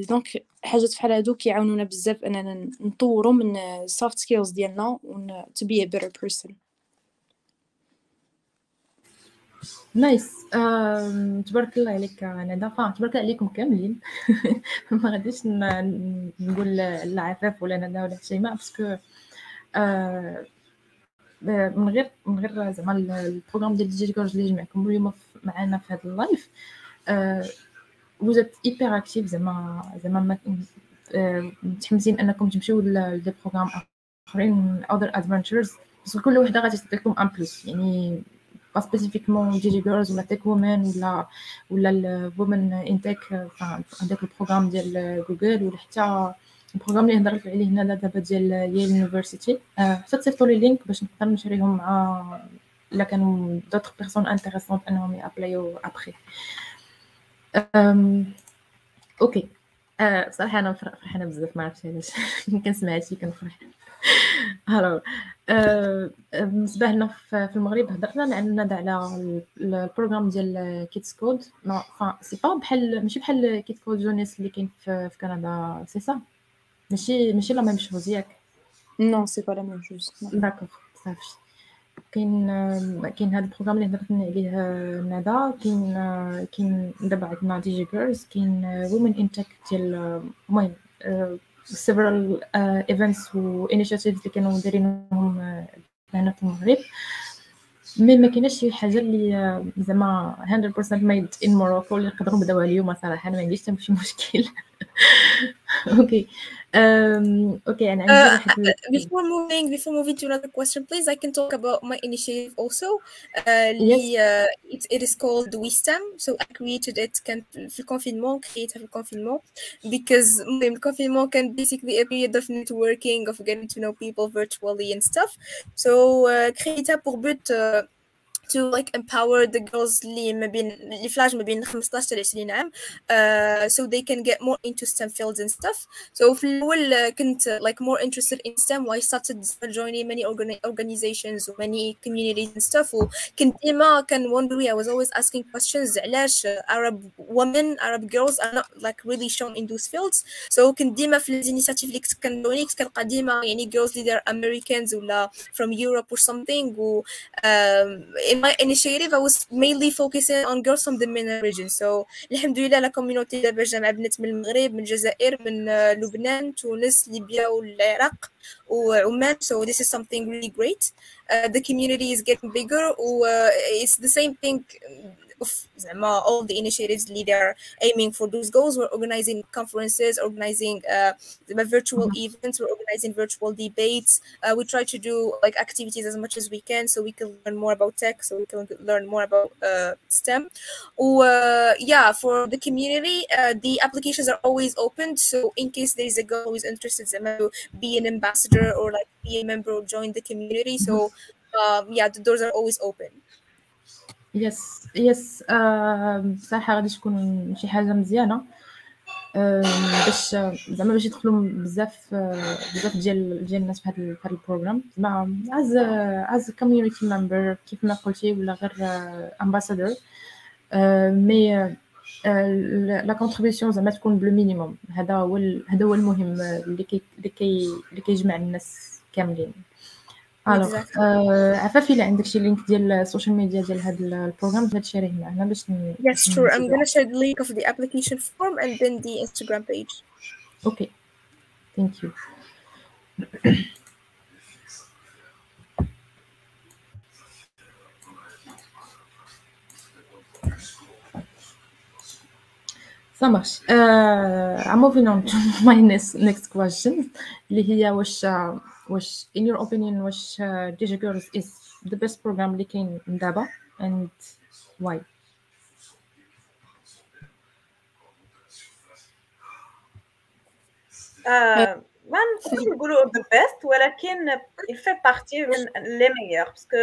donc حاجات بحال هادو كيعاونونا بزاف اننا نطوروا من ال soft skills ديالنا و to be a better person. Nice. تبارك الله عليك ندى. تبارك الله عليكم كاملين. (laughs) ما غاديش نقول لا عفاف ولا ندى ولا شيماء parce que من غير من غير زعما ال programme ديال Digi Girls اللي جمعكم اليوم معنا في هذا ال live êtes hyper actif زعما زعما متحمسين أنكم تمشيو ل des programmes آخرين other adventures. parce que كل وحدة غادي تعطيكم un plus يعني pas spécifiquement Digi Girls ولا Tech Women ولا ولا ال Women in Tech عندك ال programme ديال جوجل ولا حتى ال programme اللي هضرت عليه هنا دابا ديال ال université حتى تصيفطوا les links باش نقدر ن share يهم مع الا كانوا d'autres personnes intéressantes انهم ي apply و après okay بصراحه أنا فرحانه بزاف ما عرفتش علاش كنسمع هادشي كنفرح (laughs) Alors بالنسبة لنا في المغرب هضرنا عندنا على ال programme ديال Kids Code c'est pas بحال ماشي بحال Kids Code Jeunesse اللي كاين في كندا سي سا ماشي ماشي la même chose ياك؟ non c'est pas la même chose d'accord صافي كاين كاين هذا ال programme اللي هضرت عليه ندى كاين كاين دابا عندنا Digi Girls كاين Women in Tech ديال المهم several uh, events و initiatives اللي كانوا دايرينهم هنا في المغرب مي ما كايناش شي حاجة اللي زعما 100% made in Morocco اللي نقدروا نبداوها اليوم صراحة أنا ما عنديش حتى شي مشكل. (laughs) (laughs) okay. Um, okay, and uh, uh before moving before moving to another question, please, I can talk about my initiative also. Uh, yes. The, uh, it, it is called Wisdom. So I created it can في confinement, create after confinement, because confinement can basically a period of networking, of getting to know people virtually and stuff. So uh, a pour but. Uh, Uh, to like empower the girls اللي ما بين اللي في ما بين 15 ل 20 عام uh, so they can get more into STEM fields and stuff so في الأول كنت like more interested in STEM I started joining many organi organizations many communities and stuff وكنت ديما كان wondering I was always asking questions علاش Arab women Arab girls are not like really shown in those fields so كنت ديما في الانيشيتيف اللي كنت كنجوني كنت كنلقى ديما يعني girls اللي they're Americans ولا from Europe or something و um, in my initiative I was mainly focusing on girls from the MENA region so الحمد لله لا كوميونيتي دابا جامعة بنات من المغرب من الجزائر من لبنان تونس ليبيا والعراق وعمان so this is something really great uh, the community is getting bigger و uh, it's the same thing of all the initiatives they are aiming for those goals. We're organizing conferences, organizing uh, virtual mm-hmm. events, we're organizing virtual debates. Uh, we try to do like activities as much as we can so we can learn more about tech, so we can learn more about uh, STEM. Uh, yeah, for the community, uh, the applications are always open. So in case there is a girl who is interested to be an ambassador or like be a member or join the community, so um, yeah, the doors are always open. yes yes بصراحه غادي تكون شي حاجة مزيانة. باش زعما باش يدخلوا بزاف بزاف ديال ديال الناس في هذا ال programme. زعما as as community member كيف ما قلتي ولا غير ambassador mais la contribution زعما تكون ب le minimum. هذا هو هذا هو المهم كي اللي كي اللي كيجمع الناس كاملين. alors عفافي الا عندك شي link ديال ال social media ديال هذا ال programme تقدر ت share يه معنا باش Yes, sure. I'm gonna share the link of the application form and then the Instagram page. Okay. Thank you. Ça marche. Uh, I'm moving on to my next next question اللي هي واش واش in your opinion واش uh, Digi Girls is the best program اللي كاين دابا and why? آه، ما نقدرش نقولوا the best ولكن il fait partie من les meilleurs parce que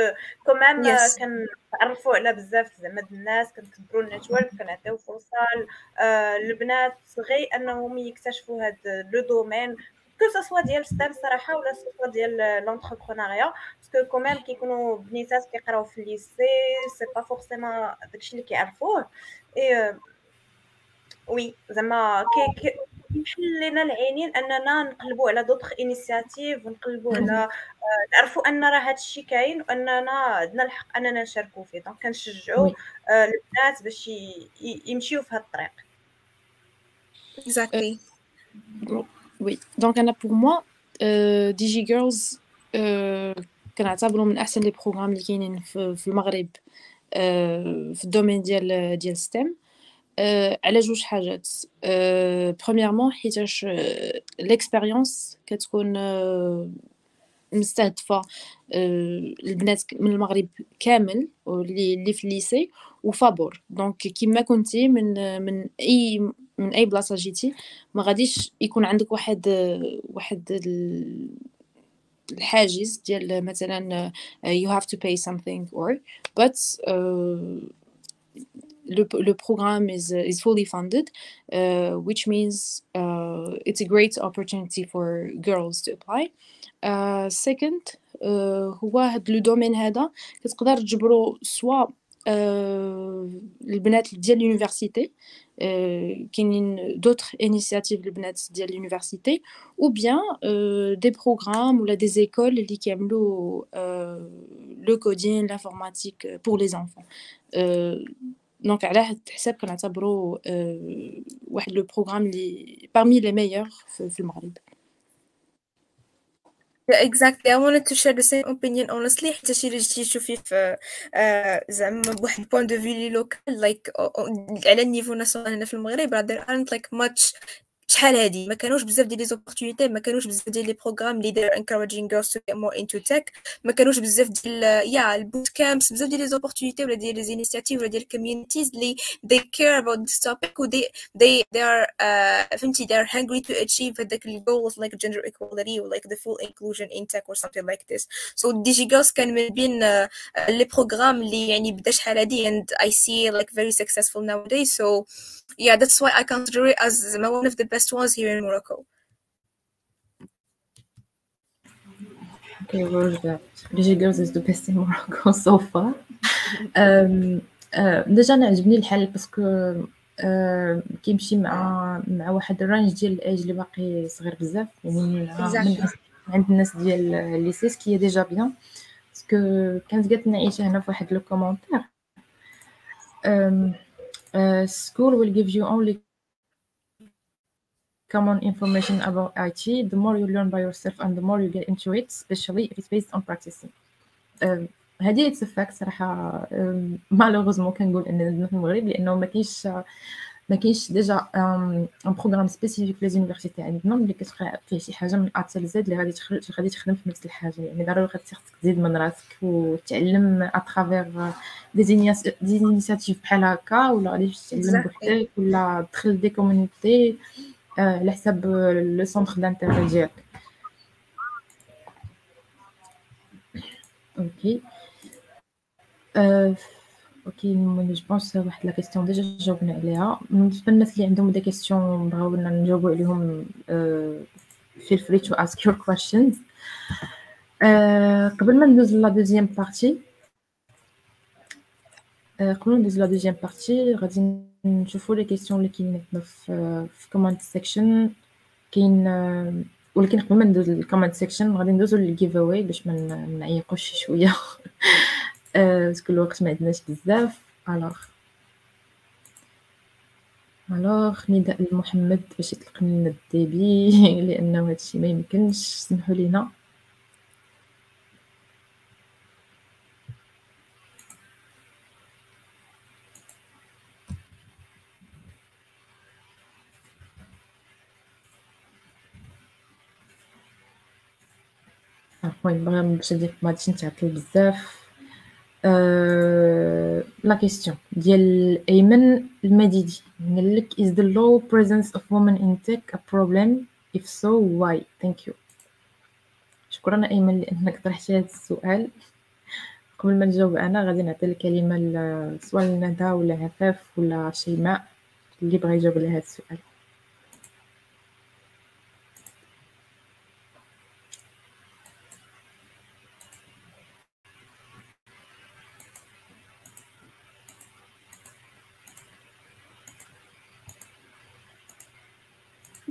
quand même Yes. كنعرفوا على بزاف زعما د الناس كنكبروا ال network كنعطيو فرصة آه، للبنات صغي أنهم يكتشفوا هذا le domaine. que ce soit ديال STEM صراحة ولا soit ديال l'entrepreneuriat parce que quand même كيكونوا بنيتات كيقراو في ال lycée c'est pas forcément داكشي اللي كيعرفوه اي وي زعما كي كي يحل لنا العينين اننا نقلبوا على d'autres initiatives ونقلبوا على آه، نعرفوا ان راه هذا الشيء كاين واننا عندنا الحق اننا نشاركوا فيه donc كنشجعوا. آه، البنات باش يمشيو في هذا الطريق exactly oui donc أنا pour moi Digi Girls كنعتبرو من احسن les programmes اللي كاينين في في المغرب آه، في ال domaine ديال ديال STEM على جوج حاجات premièrement حيتاش l'expérience كتكون آه، مستهدفه آه، البنات من المغرب كامل واللي اللي في ال lycée وفابور donc كيما كنتي من من اي من اي بلاصه جيتي ما غاديش يكون عندك واحد واحد ال- الحاجز ديال مثلا uh, you have to pay something or but uh, le, le programme is uh, is fully funded uh, which means uh, it's a great opportunity for girls to apply uh, second uh, هو هاد le domaine هذا كتقدر تجبرو soit آه، البنات ديال ال université آه، كاينين d'autres initiatives البنات ديال ال université ou bien euh, des programmes ولا des écoles اللي كيعملوا euh, le coding l'informatique pour les enfants euh, دونك على هاد الحساب كنعتبرو euh, واحد le programme اللي parmi les meilleurs في, في المغرب Yeah, exactly. I wanted to share the same opinion honestly حتى شي اللي جيتي تشوفي في آه، زعما بواحد point de vue اللي local like على ال niveau national هنا في المغرب راه there aren't like much شحال هادي ما كانوش بزاف ديال لي زوبورتونيتي ما كانوش بزاف ديال لي بروغرام اللي they're encouraging girls to get more into tech ما كانوش بزاف ديال يا البوت كامبس بزاف ديال لي زوبورتونيتي ولا ديال لي انيشيتيف ولا ديال الكوميونيتيز اللي they care about this topic و they they they are uh, فهمتي they are hungry to achieve هذاك ال goals like gender equality or like the full inclusion in tech or something like this so DG Girls كان من بين uh, لي بروغرام اللي يعني بدا شحال هادي and I see like very successful nowadays so yeah that's why I consider it as one of the best ones here in Morocco. Okay, well, that Digi Girls is the best in Morocco (laughs) so far. أم، أه، déjà أنا عجبني الحال parce que أه، كيمشي مع مع واحد ال range ديال الايج اللي باقي صغير بزاف. يعني من عند الناس ديال الليسي كي déjà bien parce que كانت قالت لنا عيشه هنا في واحد le commentaire school will give you only common information about IT. The more you learn by yourself and the more you get into it, especially if it's based on practicing. Um, هذه it's fact صراحة malheureusement كنقول ان في المغرب لأنه ما كاينش ما كاينش déjà un programme spécifique les universités عندنا اللي كتقرأ فيه شي حاجة من A حتى ل Z اللي غادي غادي تخدم في نفس الحاجة يعني ضروري خاصك تزيد من راسك وتعلم à travers des initiatives بحال هكا ولا غادي Exactly. بوحدك ولا تدخل des communities على حساب le centre d'intérêt ديالك. okay okay je pense واحد la question déjà جاوبنا عليها بالنسبة للناس اللي عندهم des questions بغاونا نجاوبوا عليهم feel free to ask your questions. قبل ما ندوز la deuxième partie قبل ما ندوز la deuxième partie غادي نشوفوا les questions اللي كاينين في comment section كاين ولكن قبل ما ندوز لل comment section غادي ندوزو لل giveaway باش ما نعيقوش شوية parce que الوقت ما عندناش بزاف الوغ الوغ نداء لمحمد باش يطلق لنا الديبي لأنه هادشي ما يمكنش سمحوا لينا المهم ندير ما غاديش نتعطل بزاف. لا كيستيون ديال أيمن المديدي. قال لك is the low presence of women in tech a problem? If so why? Thank you. شكرا أيمن لأنك طرحتي هذا السؤال. قبل ما نجاوب أنا غادي نعطي الكلمة سواء لندى ولا عفاف ولا شيماء اللي بغى يجاوب على هذا السؤال.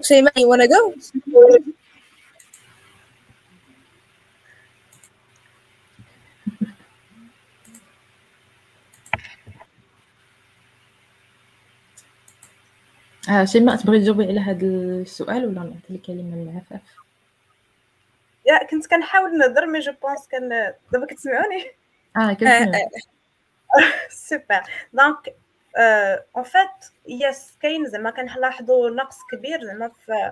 Shema, you wanna go? آه شيماء تبغي تجاوبي على هذا السؤال ولا نعطي الكلمة لعفاف يا كنت كنحاول نهضر mais je pense que دابا كتسمعوني. آه كنسمع (laughs) super. donc en fait yes كاين زعما كنلاحظوا نقص كبير زعما في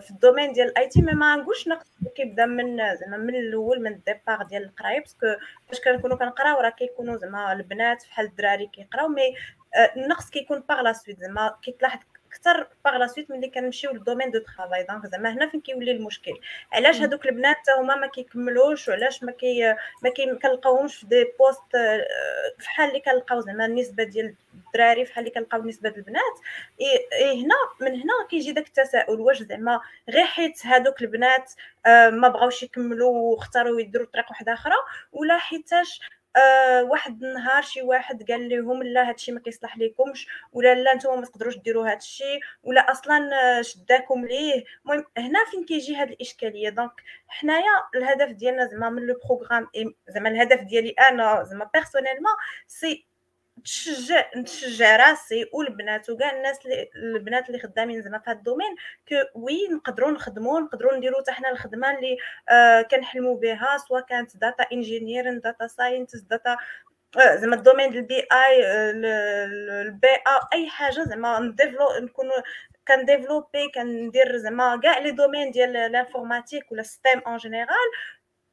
في ال domaine ديال ال IT mais ما نقولش نقص كيبدا من زعما من الأول من ال départ ديال القراية parce que فاش كنكونوا كنقراو راه كيكونوا زعما البنات بحال الدراري كيقراو mais النقص كيكون par la suite زعما كيتلاحظ أكثر par la suite ملي كنمشيو لل domaine de travail. donc زعما هنا فين كيولي المشكل؟ علاش هذوك البنات هما ما كيكملوش؟ وعلاش ما كي ما كنلقاوهمش في des postes فحال اللي كنلقاو زعما النسبة ديال الدراري فحال اللي كنلقاو نسبة البنات. إيه هنا من هنا كيجي داك التساؤل واش زعما غير حيت هذوك البنات ما بغاوش يكملوا واختاروا يديروا طريق واحدة أخرى ولا حيتاش آه واحد النهار شي واحد قال لهم لا هادشي ما كيصلح لكمش ولا لا نتوما ما تقدروش ديروا هادشي ولا أصلا شداكم ليه. المهم هنا فين كيجي هاد الإشكالية؟ donc حنايا الهدف ديالنا زعما من le programme زعما الهدف ديالي أنا زعما personnellement c'est تشجع نتشجع راسي والبنات وكاع الناس اللي البنات اللي خدامين زعما في هذا ال domaine que oui نقدروا نخدموا نقدروا نديروا حتى حنا الخدمة اللي آه كنحلموا بها سواء كانت data engineer data scientist data زعما ال domaine ديال ال BI ال BA أي حاجة زعما نديفلوبي نكون كنديفلوبي كندير زعما كاع les domaines ديال l'informatique ولا STEM en général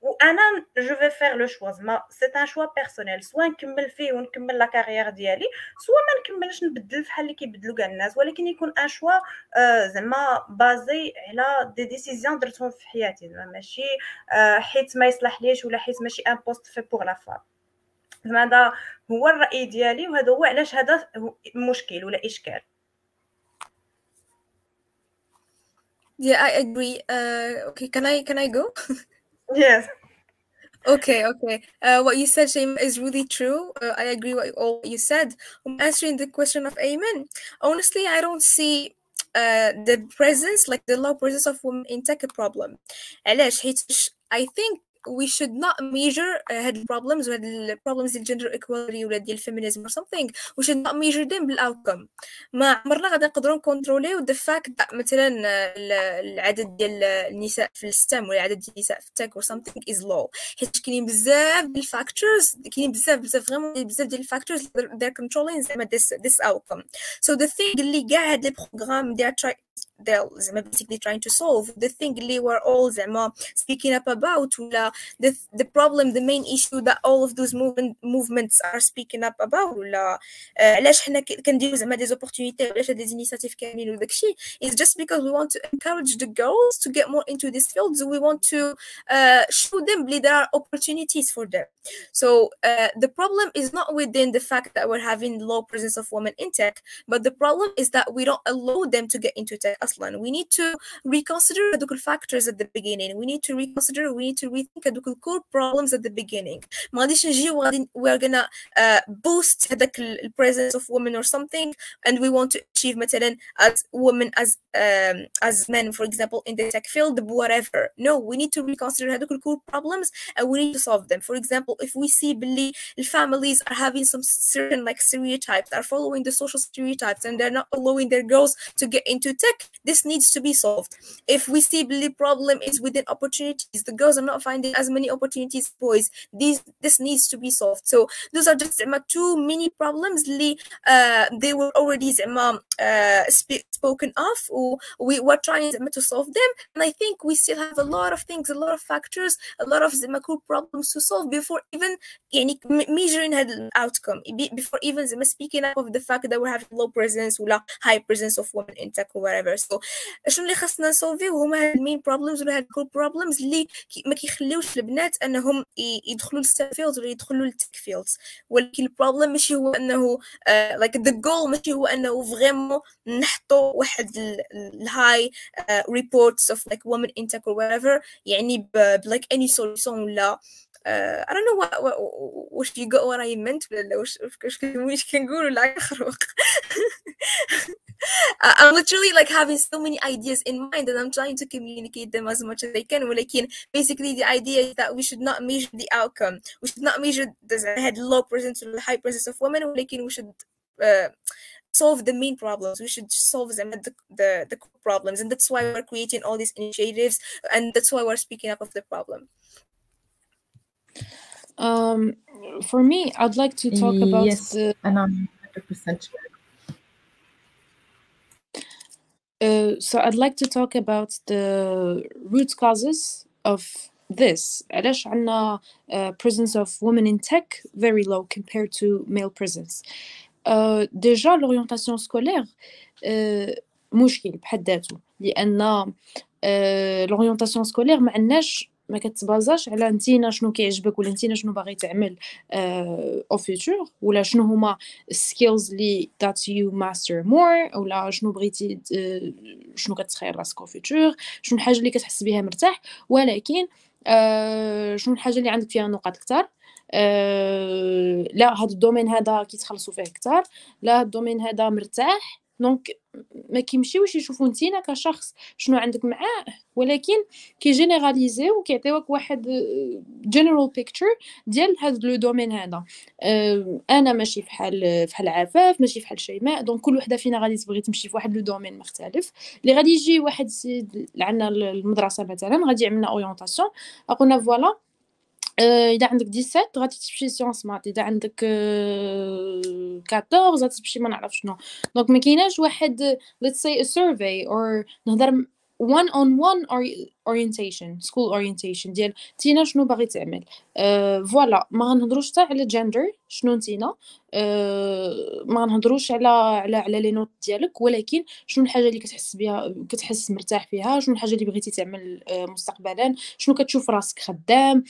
وأنا je vais faire le choix زعما c'est un choix personnel soit نكمل فيه ونكمل la carrière ديالي soit ما نكملش نبدل بحال اللي كيبدلوا كاع الناس ولكن يكون un choix زعما basé على des décisions درتهم في حياتي زعما ماشي حيت ما يصلح ليش ولا حيت ماشي un poste fait pour la femme زعما هذا هو الراي ديالي وهذا هو علاش هذا مشكل ولا اشكال Yeah, I agree. Uh, okay, can I can I go? (laughs) yes. Okay, okay. Uh, what you said, Shame, is really true. Uh, I agree with all you said. I'm answering the question of Amen. Honestly, I don't see uh, the presence, like the low presence of women in tech a problem. I think we should not measure uh, هاد problems ال problems ديال gender equality ولا ديال feminism or something. We should not measure them بال outcome ما عمرنا غادي نقدروا نكونتروليو the fact that مثلا العدد ديال النساء في ال STEM ولا عدد ديال النساء في ال tech or something is low. حيت كاينين بزاف ديال ال factors كاينين بزاف بزاف vraiment بزاف ديال ال factors they're controlling زعما this this outcome. So the thing اللي كاع هاد les programmes they're basically trying to solve the thing اللي we're all زعما speaking up about ولا the, the problem the main issue that all of those movement, movements are speaking up about ولا علاش حنا كنديرو زعما دي opportunités وعلاش دي initiatives كاملين وداكشي is just because we want to encourage the girls to get more into these fields we want to uh, show them that there are opportunities for them so uh, the problem is not within the fact that we're having low presence of women in tech but the problem is that we don't allow them to get into tech اصلا we need to reconsider هذوك factors at the beginning we need to reconsider we need to rethink هذوك core problems at the beginning ما غاديش نجي وغادي we're gonna uh, boost هذاك presence of women or something and we want to achieve مثلا as women as um, as men for example in the tech field whatever no we need to reconsider هذوك core problems and we need to solve them for example if we see بلي families are having some certain like stereotypes are following the social stereotypes and they're not allowing their girls to get into tech this needs to be solved. If we see the problem is within opportunities the girls are not finding as many opportunities boys these this needs to be solved. So those are just two mini problems. Uh, they were already uh, sp- spoken of we were trying to solve them and i think we still have a lot of things a lot of factors a lot of cool problems to solve before even يعني measuring had outcome before even زعما speaking up of the fact that we're having low presence ولا high presence of women in tech or whatever so شنو اللي خاصنا نسولفيو هما هاد المين problems ولا هاد كل problems اللي ما كيخليوش البنات انهم يدخلوا للستيم فيلدز ولا يدخلوا للتك فيلدز ولكن البروبليم ماشي هو انه uh, like the goal ماشي هو انه فريمون نحطوا واحد الهاي reports of like women in tech or whatever يعني ب like any solution ولا uh, I don't know what, what, what you got what I meant ولا واش واش كنقول ولا خروق I'm literally like having so many ideas in mind and I'm trying to communicate them as much as I can ولكن basically the idea is that we should not measure the outcome we should not measure the head low presence or the high presence of women ولكن we should uh, solve the main problems we should solve them the, the the problems and that's why we're creating all these initiatives and that's why we're speaking up of the problem um for me i'd like to talk about yes the and i'm 100% sure Uh, so I'd like to talk about the root causes of this. علاش عندنا uh, presence of women in tech very low compared to male presence. L'orientation scolaire uh, مشكل بحد ذاته. لأن uh, l'orientation scolaire ما عندناش ما كتبازاش على نتينا شنو كيعجبك ولا نتينا شنو باغي تعمل أو فيوتور ولا شنو هما ال skills اللي that you master more ولا شنو بغيتي شنو كتخيل راسك au futur شنو الحاجة اللي كتحس بها مرتاح. ولكن آه شنو الحاجة اللي عندك فيها نقاط كتار. آه لا هذا ال domaine هذا كيتخلصوا فيه كتار. لا ال domaine هذا مرتاح. donc ما كيمشيوش يشوفوا نتينا كشخص شنو عندك معاه. ولكن كيجينيراليزيو وكيعطيوك واحد general picture ديال هذا le domaine هذا. أنا ماشي فحال فحال عفاف ماشي فحال شيماء. donc كل وحدة فينا غادي تبغي تمشي في واحد le domaine مختلف. اللي غادي يجي واحد السيد عندنا المدرسة مثلا غادي يعملنا orientation قلنا voilà اذا عندك 17 غادي تمشي sciences maths إذا عندك 14 غادي تمشي ما نعرف شنو. donc ما كايناش واحد let's a survey or نهضر one on one orientation school orientation ديال تينا شنو باغي تعمل. voilà ما غنهضروش حتى على جندر شنو نتينا أه ما غنهضروش على على على les notes ديالك ولكن شنو الحاجة اللي كتحس بها كتحس مرتاح فيها شنو الحاجة اللي بغيتي تعمل أه مستقبلا شنو كتشوف راسك خدام.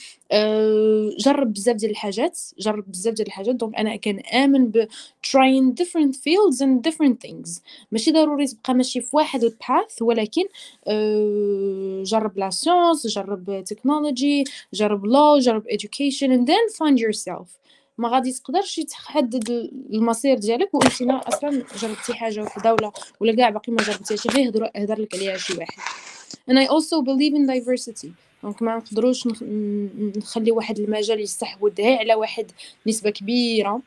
جرب بزاف ديال الحاجات جرب بزاف ديال الحاجات. donc أنا كنامن ب trying different fields and different things. ماشي ضروري تبقى ماشي في واحد ال path ولكن جرب la science جرب تكنولوجي جرب لو جرب education and then find yourself. ما غادي تقدرش تحدد المصير ديالك وانت أصلا جربتي حاجة وحده ولا ولا كاع باقي ما جربتيهاش. غير يهضر لك عليها شي واحد. And I also believe in diversity. donc ما نقدروش نخلي واحد المجال يستحوذ على واحد نسبة كبيرة.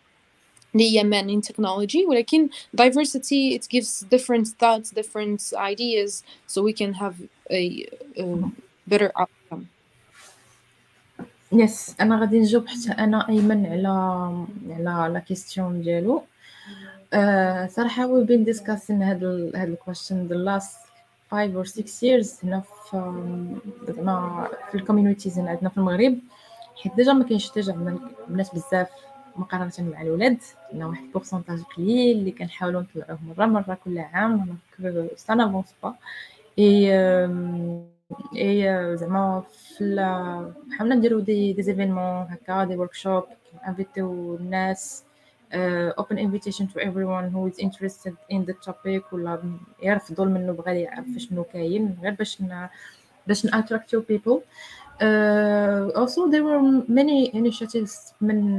هي man in technology ولكن diversity it gives different thoughts different ideas so we can have a, a better outcome. yes أنا غادي نجاوب حتى أنا أيمن على على la question ديالو. أه صراحة we been discussing هاد ال هاد ال question the last 5 or 6 years هنا في زعما في ال communities هنا عندنا في المغرب حيت déjà ما كاينش déjà عندنا بنات بزاف مقارنة مع الولاد عندنا واحد ال pourcentage قليل اللي كنحاولوا نطلعوه مرة مرة كل عام donc ça n'avance pas et et زعما في حاولنا نديرو des des événements هكا des workshops انفيتيو الناس uh, open invitation to everyone who is interested in the topic ولا يرفضوا منه بغى يعرف شنو كاين غير باش باش ن attract your people. Uh, also there were many initiatives من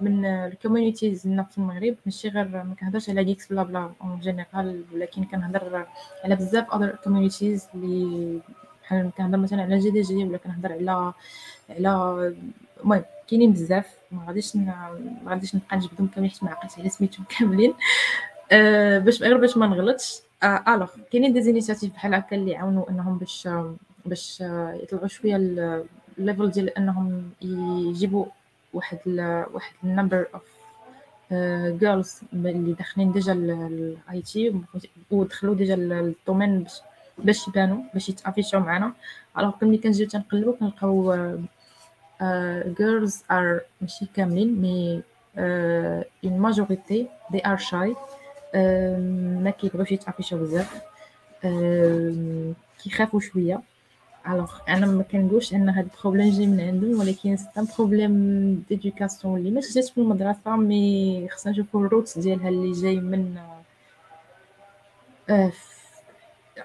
من ال communities هنا في المغرب. ماشي غير ما كنهضرش على Geeks Blabla en général ولكن كنهضر على بزاف other communities اللي بحال كنهضر مثلا على GDG ولا كنهضر على على المهم كاينين بزاف. ما غاديش ما غاديش نبقى نجبدهم كاملين حيت ما عقلتش على سميتهم (laughs) كاملين. أه باش غير باش ما نغلطش. alors كاينين des initiatives بحال هكا اللي يعاونوا إنهم باش باش يطلعوا شوية ال level ديال إنهم يجيبوا واحد ال واحد ال number of girls اللي داخلين déjà ال IT ودخلوا déjà ال domaine باش يبانوا باش يتأفيشوا معنا alors ملي كنجيو تنقلبوا كنلقاو girls are ماشي كاملين mais une majorité they are shy. ما كيبغيوش يتأفيشوا بزاف. كيخافوا شوية. alors أنا ما كنقولش أن هاد ال problème جاي من عندهم ولكن c'est un problème d'éducation اللي ما جات في المدرسة mais خصنا نشوفوا ال root ديالها اللي جاي من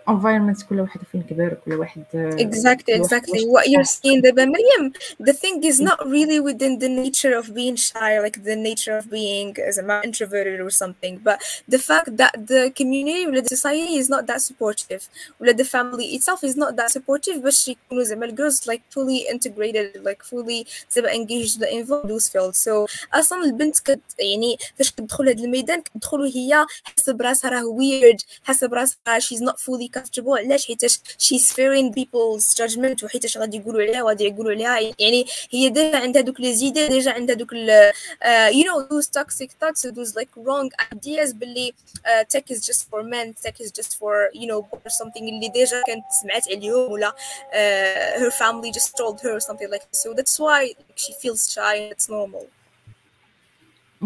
environment كل واحد فين كبر كل واحد exactly exactly what you're saying دابا مريم the thing is not really within the nature of being shy like the nature of being as a introverted or something but the fact that the community or the society is not that supportive or the family itself is not that supportive باش يكونوا زعما girls like fully integrated like fully زعما engaged in those fields so اصلا البنت كت يعني فاش كتدخل هذا الميدان كتدخل وهي حاسه براسها راه weird حاسه براسها she's not fully comfortable علاش حيتاش she's fearing people's judgment وحيتاش غادي يقولوا عليها وغادي يقولوا عليها يعني هي ديجا عندها دوك لي زيدي ديجا عندها دوك uh, you know those toxic thoughts those like wrong ideas باللي uh, tech is just for men tech is just for you know or something اللي ديجا كانت سمعت عليهم ولا uh, her family just told her or something like this so that's why she feels shy and it's normal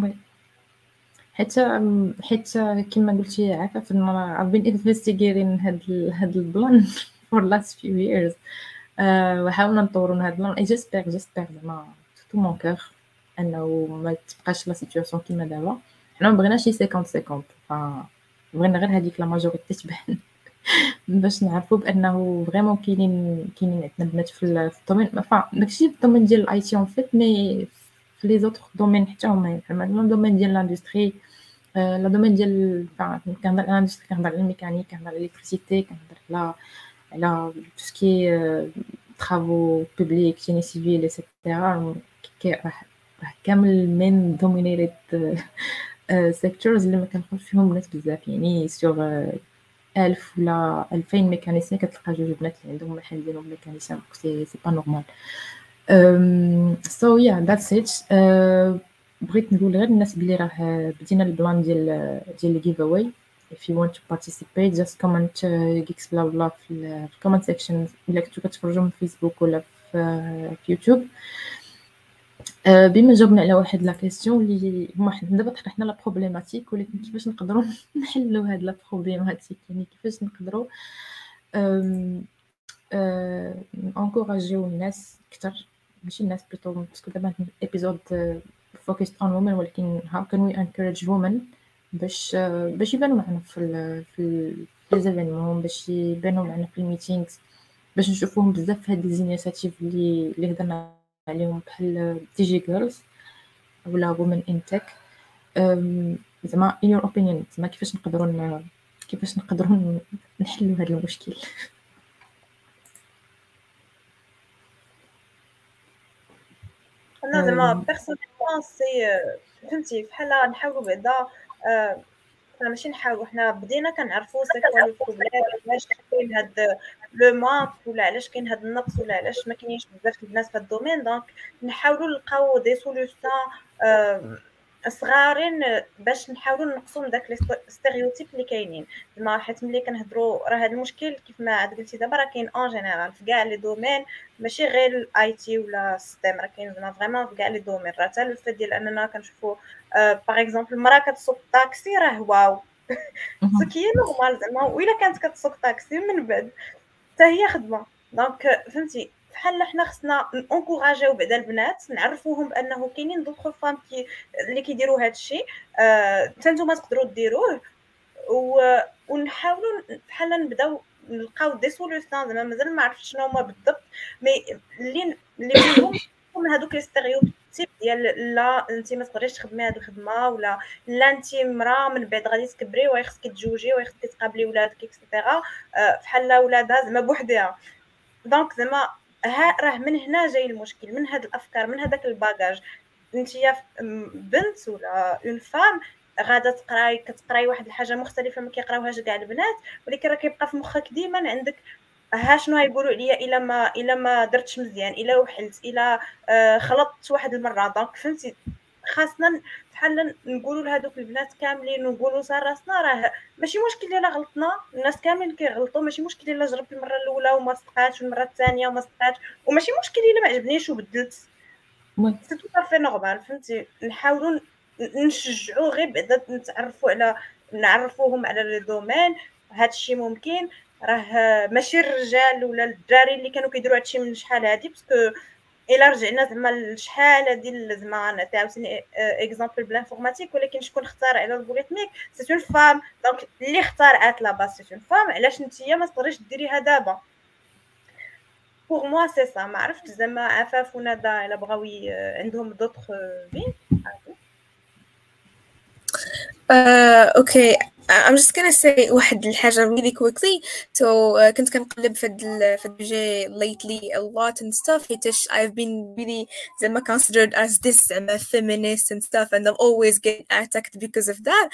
oui. حيت حيت كما قلتي عفاف I've been investigating هاد ال هاد ال plan (laughs) for last few years. uh, وحاولنا نطوروا من هاد ال plan et j'espère j'espère زعما tout mon cœur أنه ما تبقاش la situation كيما دابا. حنا ما بغيناش شي 50 50 ف بغينا غير هذيك la majorité تبان. (laughs) باش نعرفوا بأنه vraiment كاينين كاينين عندنا بنات في ال domaine داكشي في ال domaine ديال ال IT en fait mais في les autres domaines حتى هما مثلا ال domaine ديال l'industrie le domaine ديال كنهضر l'industrie كنهضر على الميكانيك كنهضر على ال électricité كنهضر على على tout ce qui travaux publics génie civil et cetera راه كامل men dominated sectors اللي ما كنلقاوش فيهم بنات بزاف يعني sur ألف ولا ألفين mécanicien كتلقى جوج بنات اللي عندهم محل ديالهم mécanicien c'est c'est pas normal so yeah that's it بغيت نقول غير الناس بلي راه بدينا ال plan ديال ديال ال giveaway if you want to participate just comment uh, Geeks Blabla في ال comment section إلا كنتو كتفرجوا من فيسبوك ولا في, في يوتيوب uh, بما جاوبنا على واحد la question اللي هما دابا طرحنا la problématique ولكن كيفاش نقدروا (laughs) نحلوا هاد la problématique يعني كيفاش نقدروا نكوراجيو الناس أكثر؟ ماشي الناس plutôt parce que دابا épisode focused on women ولكن how can we encourage women? باش باش يبانوا معنا في ال في les événements باش يبانوا معنا في ال meetings باش نشوفوهم بزاف في هاد les initiatives اللي اللي هضرنا عليهم بحال تي جي girls ولا women in tech. زعما in your opinion زعما كيفاش نقدروا كيفاش نقدروا نحلوا هذا المشكل؟ (laughs) أنا زعما personnellement c'est فهمتي بحال نحاولوا بعدا حنا ماشي نحاولوا حنا بدينا كنعرفوا c'est quoi le problème علاش كاين هاد le manque ولا علاش كاين هاد النقص ولا علاش ما كاينينش بزاف الناس في هاد ال domaine donc نحاولوا نلقاو des solutions صغارين باش نحاولوا نقصوا من داك ال stéréotypes اللي كاينين. زعما حيت ملي كنهضروا راه هذا المشكل كيف ما عاد قلتي دابا راه كاين en général في كاع les domaines ماشي غير ال IT ولا ال système راه كاين زعما vraiment في كاع les domaines راه حتى ال fait ديال أننا كنشوفوا par exemple المراه كتسوق طاكسي راه واو. (laughs) ce qui est normal زعما. وإلا كانت كتسوق طاكسي من بعد حتى هي خدمة. donc فهمتي؟ بحال حنا خصنا انكوراجيو بعدا البنات نعرفوهم بأنه كاينين d'autres femmes qui اللي كيديروا هذا الشيء حتى نتوما تقدروا ديروه. ونحاولوا بحال نبداو نلقاو des solutions زعما مازال ما عرفتش شنو هما بالضبط. mais اللي اللي من هذوك les stéréotypes ديال لا انت ما تقدريش تخدمي هاد الخدمة ولا لا انت مراه من بعد غادي تكبري ويخصك تجوجي ويخصك تقابلي ولادك et cetera بحال ولادها زعما بوحدها. donc زعما ها راه من هنا جاي المشكل من هاد الأفكار من هذاك ال bagage. أنت بنت ولا une femme غادا تقراي كتقراي واحد الحاجة مختلفة ما كيقراوهاش كاع البنات ولكن راه كيبقى في مخك ديما عندك ها شنو غايقولوا عليا إلا ما إلا ما درتش مزيان إلا وحلت إلا آه خلطت واحد المرة. دونك فهمتي؟ خاصنا بحال نقولوا لهذوك البنات كاملين ونقولوا صار راسنا راه ماشي مشكل إلا غلطنا. الناس كاملين كيغلطوا ماشي مشكل إلا جربت المرة الأولى وما صدقاتش والمرة الثانية وما صدقاتش وماشي مشكل إلا ما عجبنيش وبدلت. c'est tout à fait normal فهمتي؟ نحاولوا نشجعوا غير بعدا نتعرفوا على نعرفوهم على les domaines. هادشي ممكن. راه ماشي الرجال ولا الدراري اللي كانوا كيديروا هادشي من شحال هادي parce que إلا رجعنا زعما لشحال هادي زعما عاوتاني exemple ب l'informatique ولكن شكون اخترع على ال algorithmique c'est une femme. donc اللي اخترعت la base c'est une femme. علاش نتيا ما تقدريش ديريها دابا؟ بوغ موا سي سا ما عرفت زعما عفاف وندى إلا بغاو عندهم دوطخ فين؟ Uh, okay I'm just gonna say واحد الحاجة really quickly so uh, كنت كنقلب في هاد في الجي lately a lot and stuff حيتاش I've been really زعما considered as this زعما feminist and stuff and I'm always getting attacked because of that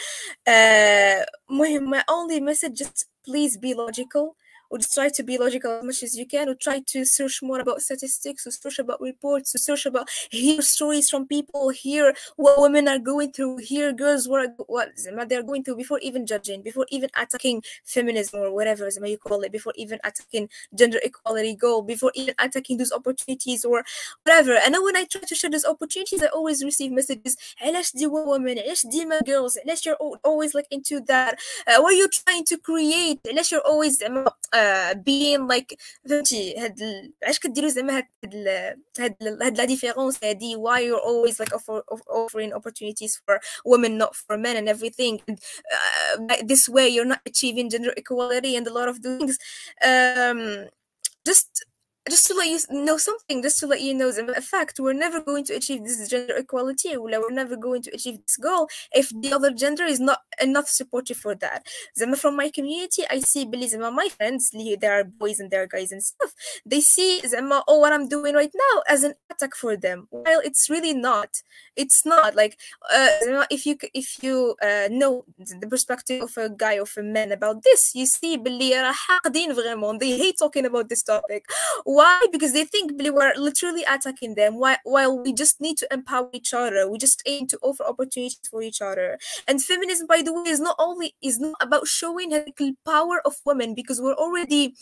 uh, مهم my only message just please be logical or just try to be logical as much as you can or try to search more about statistics or search about reports or search about hear stories from people hear what women are going through hear girls what, what they're going through before even judging before even attacking feminism or whatever you call it before even attacking gender equality goal before even attacking those opportunities or whatever and then when I try to share those opportunities I always receive messages علاش ديما women علاش ديما girls علاش you're always like into that uh, what are you trying to create علاش you're always uh, being like فهمتي هاد ال... علاش كديروا زعما هاد ال... هاد ال... هاد لا ديفيرونس هادي why you're always like offer... offering opportunities for women not for men and everything and, uh, this way you're not achieving gender equality and a lot of things um just just to let you know something, just to let you know the fact, we're never going to achieve this gender equality, we're never going to achieve this goal if the other gender is not enough supportive for that. From my community, I see Billy Zama, my friends, there are boys and there are guys and stuff. They see oh, what I'm doing right now as an attack for them. Well, it's really not. It's not like uh, if you if you uh, know the perspective of a guy of a man about this, you see Billy. They hate talking about this topic. Why? Because they think we're literally attacking them. Why? While we just need to empower each other, we just aim to offer opportunities for each other. And feminism, by the way, is not only is not about showing the power of women because we're already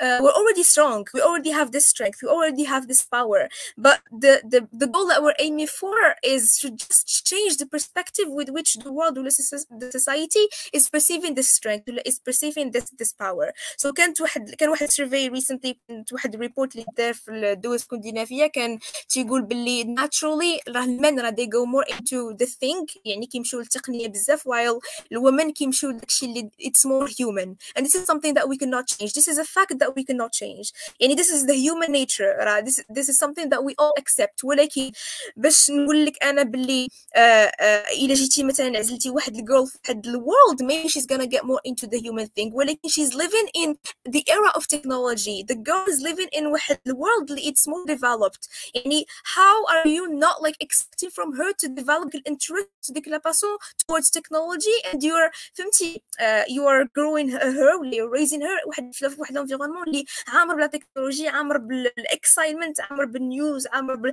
uh, we're already strong. We already have this strength. We already have this power. But the the, the goal that we're aiming for is to just change the perspective with which the world, the society, is perceiving this strength, is perceiving this this power. So كانت واحد كان واحد survey recently كانت واحد ريبورت اللي دار في الدول الاسكندنافيه كان تيقول باللي naturally راه المن راه they go more into the thing يعني كيمشيو للتقنيه بزاف while الwomen كيمشيو لداكشي اللي it's more human and this is something that we cannot change this is a fact that we cannot change يعني this is the human nature راه this, this is something that we all accept ولكن باش نقول لك انا باللي آه آه الا جيتي مثلا عزلتي واحد الجيرل في واحد الورلد maybe she's gonna get more into the human thing ولكن she's living in the era of technology the girl is living in واحد الworld اللي it's more developed يعني how are you not like expecting from her to develop the interest ديك لا باسون towards technology and you're فهمتي uh, you are growing her واللي you're raising her واحد في واحد الانفيرونمون اللي عامر بلا تكنولوجيا عامر بالاكسايتمنت عامر بالنيوز عامر بال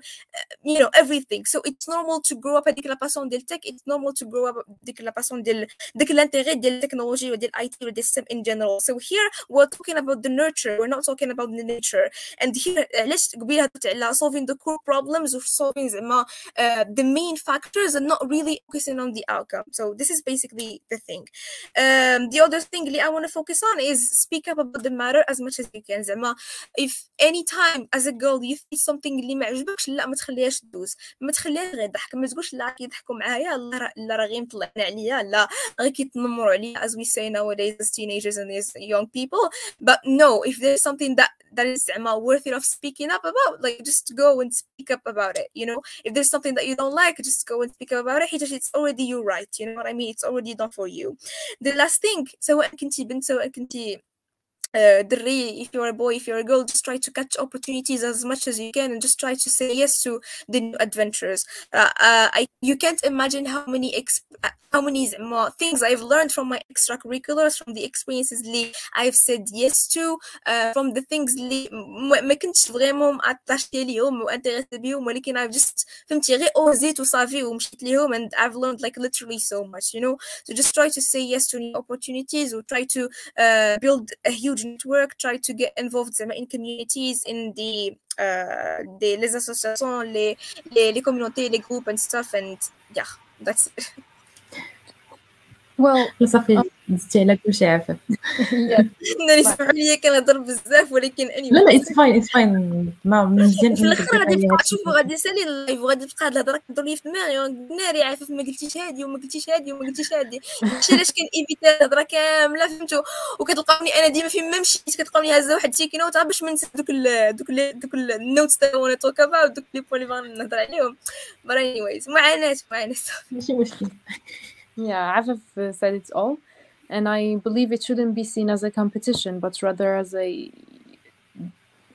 you know everything so it's normal to grow up هذيك لا باسون ديال التك it's normal to grow up ديك لا باسون ديال ديك الانتيغي ديال التكنولوجي وديال الاي تي وديال السيستم in general so here we're talking about the nurture we're not talking about the nature and here علاش قبيله هضرت على solving the core problems or solving زعما uh, the main factors and not really focusing on the outcome so this is basically the thing um, the other thing اللي I want to focus on is speak up about the matter as much as you can زعما if any time as a girl you feel something اللي ما عجبكش لا ما تخليهاش تدوز ما تخليها غير ضحك ما تقولش لا كيضحكوا معايا لا لا راه غير مطلعين عليا لا غير كيتنمروا عليا as we say nowadays as teenagers and as young people but no if there's something that that is زعما worthy of speaking up about like just go and speak up about it you know if there's something that you don't like just go and speak up about it حيت it's already your right you know what I mean it's already done for you the last thing سواء كنتي بنت سواء كنتي uh, if you're a boy, if you're a girl, just try to catch opportunities as much as you can and just try to say yes to the new adventures. Uh, uh, I, you can't imagine how many how many more things I've learned from my extracurriculars, from the experiences اللي I've said yes to, uh, from the things اللي ما كنتش فريمون اتاشتي ليهم وانتريسي بيهم ولكن I've just فهمتي غير اوزيت وصافي ومشيت ليهم and I've learned like literally so much, you know. So just try to say yes to new opportunities or try to uh, build a huge network, try to get involved in communities, in the uh, the les associations, les, les, les communautés, les groupes and stuff, and yeah, that's it. (laughs) Well, صافي زدتي على كلشي عافاك. (laughs) أنا يسمحوا لي كنهضر بزاف ولكن أني لا لا it's fine it's fine ما مزيان (laughs) في الآخر غادي تبقى تشوفوا غادي يسالي ال live وغادي تبقى هاد الهضرة كدور لي في دماغي ناري عافاك ما قلتيش هادي وما قلتيش هادي وما قلتيش هادي. ماشي علاش كنيفيتي الهضرة كاملة فهمتو؟ وكتلقاوني أنا ديما فين ما مشيت كتلقاوني هازه واحد sticky note باش ما ننسى دوك دوك دوك ال notes that I wanna talk about دوك les points اللي باغي نهضر عليهم. But anyways معاناه معاناه ماشي مشكل. Yeah, Afif said it all. And I believe it shouldn't be seen as a competition, but rather as a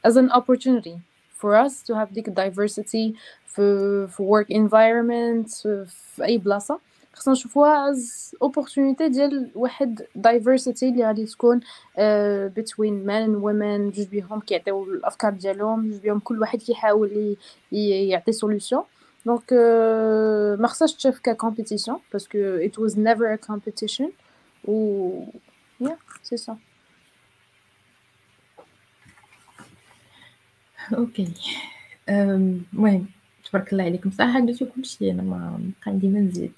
as an opportunity for us to have the diversity for, for work environment في أي بلاصة خصنا نشوفوها as opportunity ديال واحد diversity اللي غادي تكون uh, between men and women جوج بيهم كيعطيو الأفكار ديالهم جوج بيهم كل واحد كيحاول يعطي solution Donc, euh, ما خصهاش تشاف كcompetition parce que it was never a competition و yeah c'est ça. okay المهم تبارك الله عليكم صراحة قلتو كلشي أنا ما بقى عندي ما نزيد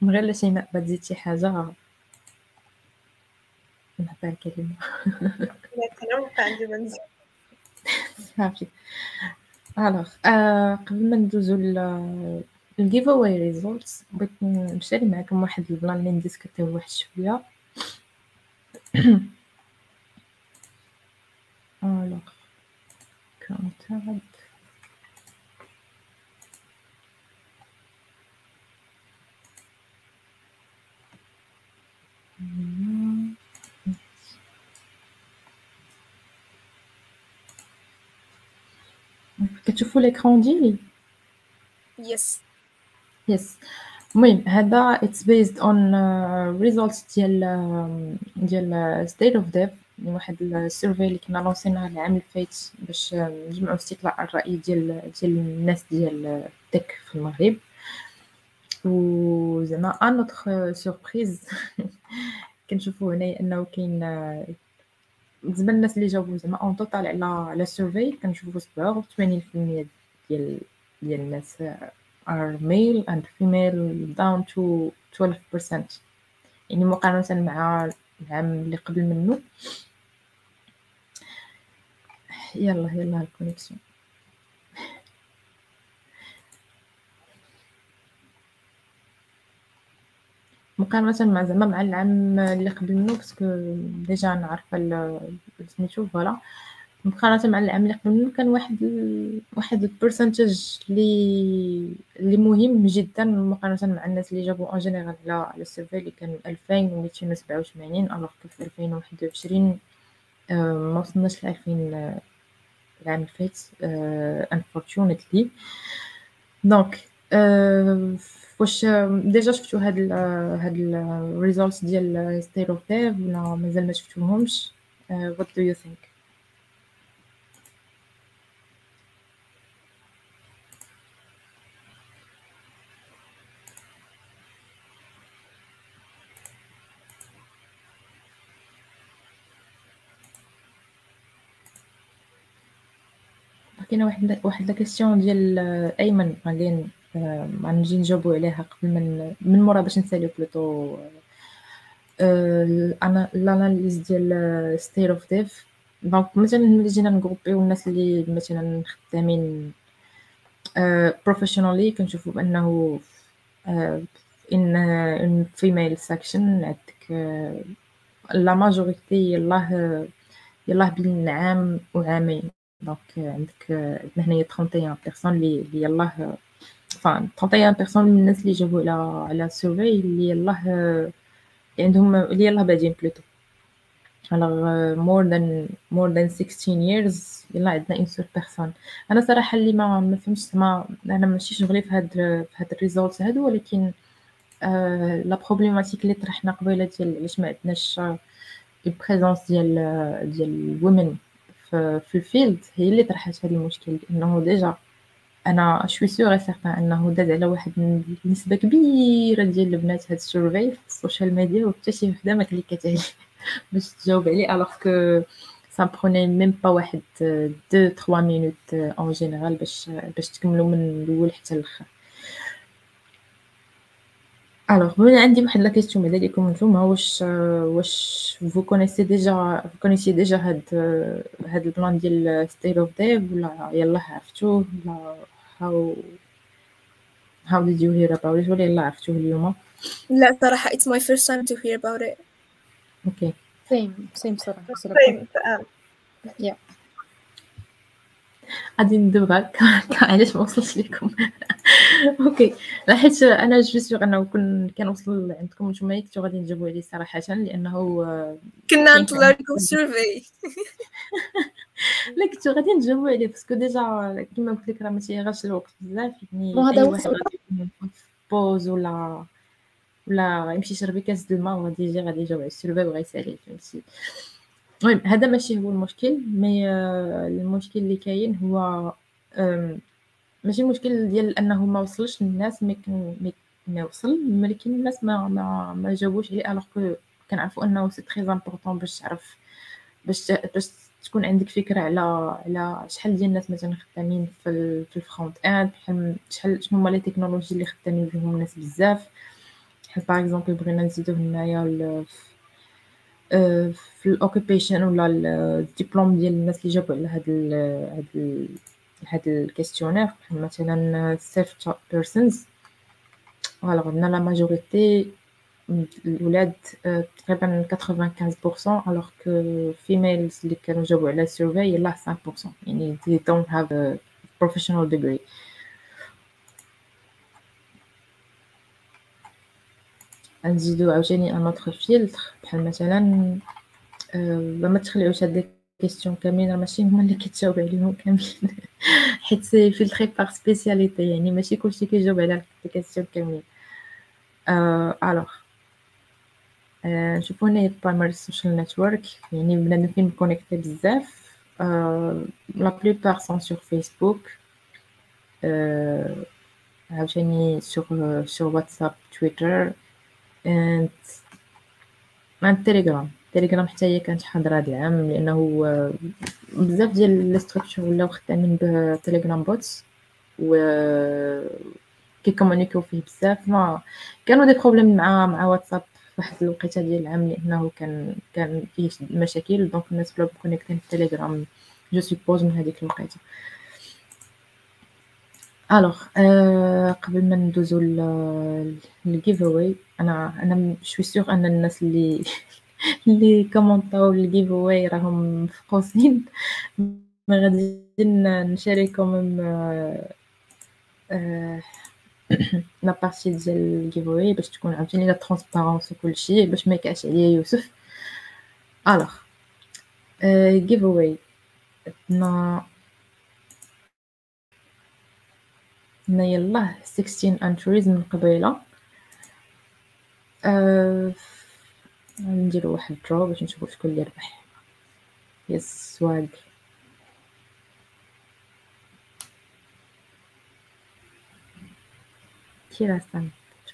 من غير لا شيماء بغات تزيد شي حاجة نهضر الكلمة أنا ما بقى عندي ما نزيد صافي alors قبل ما ندوزو لل giveaway results بغيت نشاري معكم واحد ال plan اللي نديسكوتيو واحد شوية. (clears throat) الوغ كونتاكت كتشوفوا ليكرون ديالي يس يس المهم هذا it's based on results ديال ديال State of Dev واحد ال survey اللي كنا لونسيناه العام اللي فات باش نجمعوا استطلاع الرأي ديال ديال الناس ديال ال tech في المغرب. وزعما à notre surprise كنشوفوا هنايا أنه كاين بالنسبة للناس اللي جاوبوا زعما en total على على ال survey كنشوفوا 87% ديال ديال الناس are male and female down to 12% يعني مقارنة مع العام اللي قبل منه. يلا يلا ال connexion مقارنة مع زعما مع العام اللي قبل منه parce que déjà أنا عارفة سميتو voilà. مقارنة مع العام اللي قبل منه كان واحد ال... واحد ال percentage اللي اللي مهم جدا. مقارنة مع الناس اللي جاوبوا en général على على ال survey اللي كان 2287 alors في 2021 ما وصلناش ل 2000 العام اللي فات unfortunately donc واش déjà شفتو هاد ال هاد ال results ديال State of Dev ولا مازال ما شفتوهمش؟ what do you think? كاينة واحد واحد la question ديال ايمن غادي غنجي نجاوبو عليها قبل من من مورا باش نساليو plus tôt. أنا ال analyse ديال State of Dev donc مثلا ملي جينا نغروبيو الناس اللي مثلا خدامين professionally كنشوفو بأنه in in female section عندك la majorité يلاه يلاه بين عام وعامين. donc عندك عندنا هنايا 31 personnes اللي يلاه 31 personnes من الناس اللي جاوبوا على على survey اللي يلاه اللي عندهم اللي يلاه بادين plutôt alors more than more than 16 years يلا عندنا une seule personne أنا صراحة اللي ما ما فهمتش ما أنا ماشي شغلي في هاد في هاد ال result هادو ولكن آه la problématique اللي طرحنا قبيله ديال علاش ما عندناش ال présence ديال ديال ال women في, في ال field هي اللي طرحت هذا المشكل لأنه déjà أنا suis sûr certain أنه داز على واحد نسبه كبيرة ديال البنات هاد ال survey في ال social media وحتى شي وحدة ما كليكات عليه (laughs) باش تجاوب عليه alors que ça prenait même pas واحد deux trois minutes en général باش باش تكملوا من الأول حتى الآخر. alors هنا عندي واحد la question بعدا ليكم نتوما؟ واش واش vous connaissez déjà vous connaissez déjà هاد هاد ال plan ديال State of Dev ولا يلاه عرفتوه ولا how how did you hear about it? ولا يلا عرفتوه اليوم لا صراحة it's my first time to hear about it. ok same same صراحة طيب يا غادي ندوبها علاش ما وصلش لكم ok لا حيت أنا je suis sûr أنه كن كنوصل عندكم نتوما كنتو غادي تجاوبوا عليه صراحة. لأنه كنا نطلع لكم survey لا كنتو غادي نجاوبوا عليه parce que déjà كما قلت لك راه ما تياخدش الوقت بزاف يعني هو pause ولا ولا يمشي يشرب كاس د الماء وغادي يجي غادي يجاوب على ال survey وغيسالي فهمتي؟ المهم هذا ماشي هو المشكل mais المشكل اللي كاين هو ماشي المشكل ديال أنه ما وصلش للناس mais ما وصل ولكن الناس ما ما ما جاوبوش عليه alors que كنعرفوا أنه c'est très important باش تعرف باش باش تكون عندك فكرة على على شحال ديال الناس مثلا خدامين في في ال front-end بحال شحال شنو هما les technologies اللي خدامين بهم الناس بزاف. بحال par exemple بغينا نزيدو هنايا في ال occupation ولا الدبلوم ديال الناس اللي جاوبوا على هاد ال هاد ال هاد ال questionnaire بحال مثلا سيف persons alors عندنا la majorité الولاد تقريبا 95% alors que females اللي كانوا جاوبوا على ال survey يلاه 5% يعني they don't have a professional degree. نزيدو عاوتاني un autre filtre بحال مثلا ما تخلعوش هاد questions كاملين راه ماشي هما اللي كيتجاوب عليهم كاملين حيت c'est filtré par spécialité يعني ماشي كلشي كيجاوب على ال questions كاملين alors نشوفو هنايا primary social network يعني بنادم فين connecté بزاف. la plupart sont sur فيسبوك عاوتاني sur sur واتساب تويتر and عند تيليجرام تيليجرام حتى هي كانت حاضره هذا العام لأنه بزاف ديال les structures ولاو خدامين بتيليجرام bots و كيكومونيكيو فيه بزاف. ما كانوا des problèmes مع مع واتساب واحد الوقيته ديال العام لأنه كان كان فيه مشاكل donc الناس بلا كونيكتين في تيليجرام je suppose من هذيك الوقيته alors قبل ما ندوزو لل giveaway أنا أنا suis sûr أن الناس اللي (laughs) اللي كومونطاو ال giveaway راهم مفقوسين. ما غادي نشارككم la partie ديال ال giveaway باش تكون عاوتاني la transparence وكلشي باش ما يكاش عليا يوسف alors giveaway عندنا هنا يلاه 16 entries من قبيله. نديرو واحد درو باش نشوفو شكون اللي ربح يس سواق كيراسان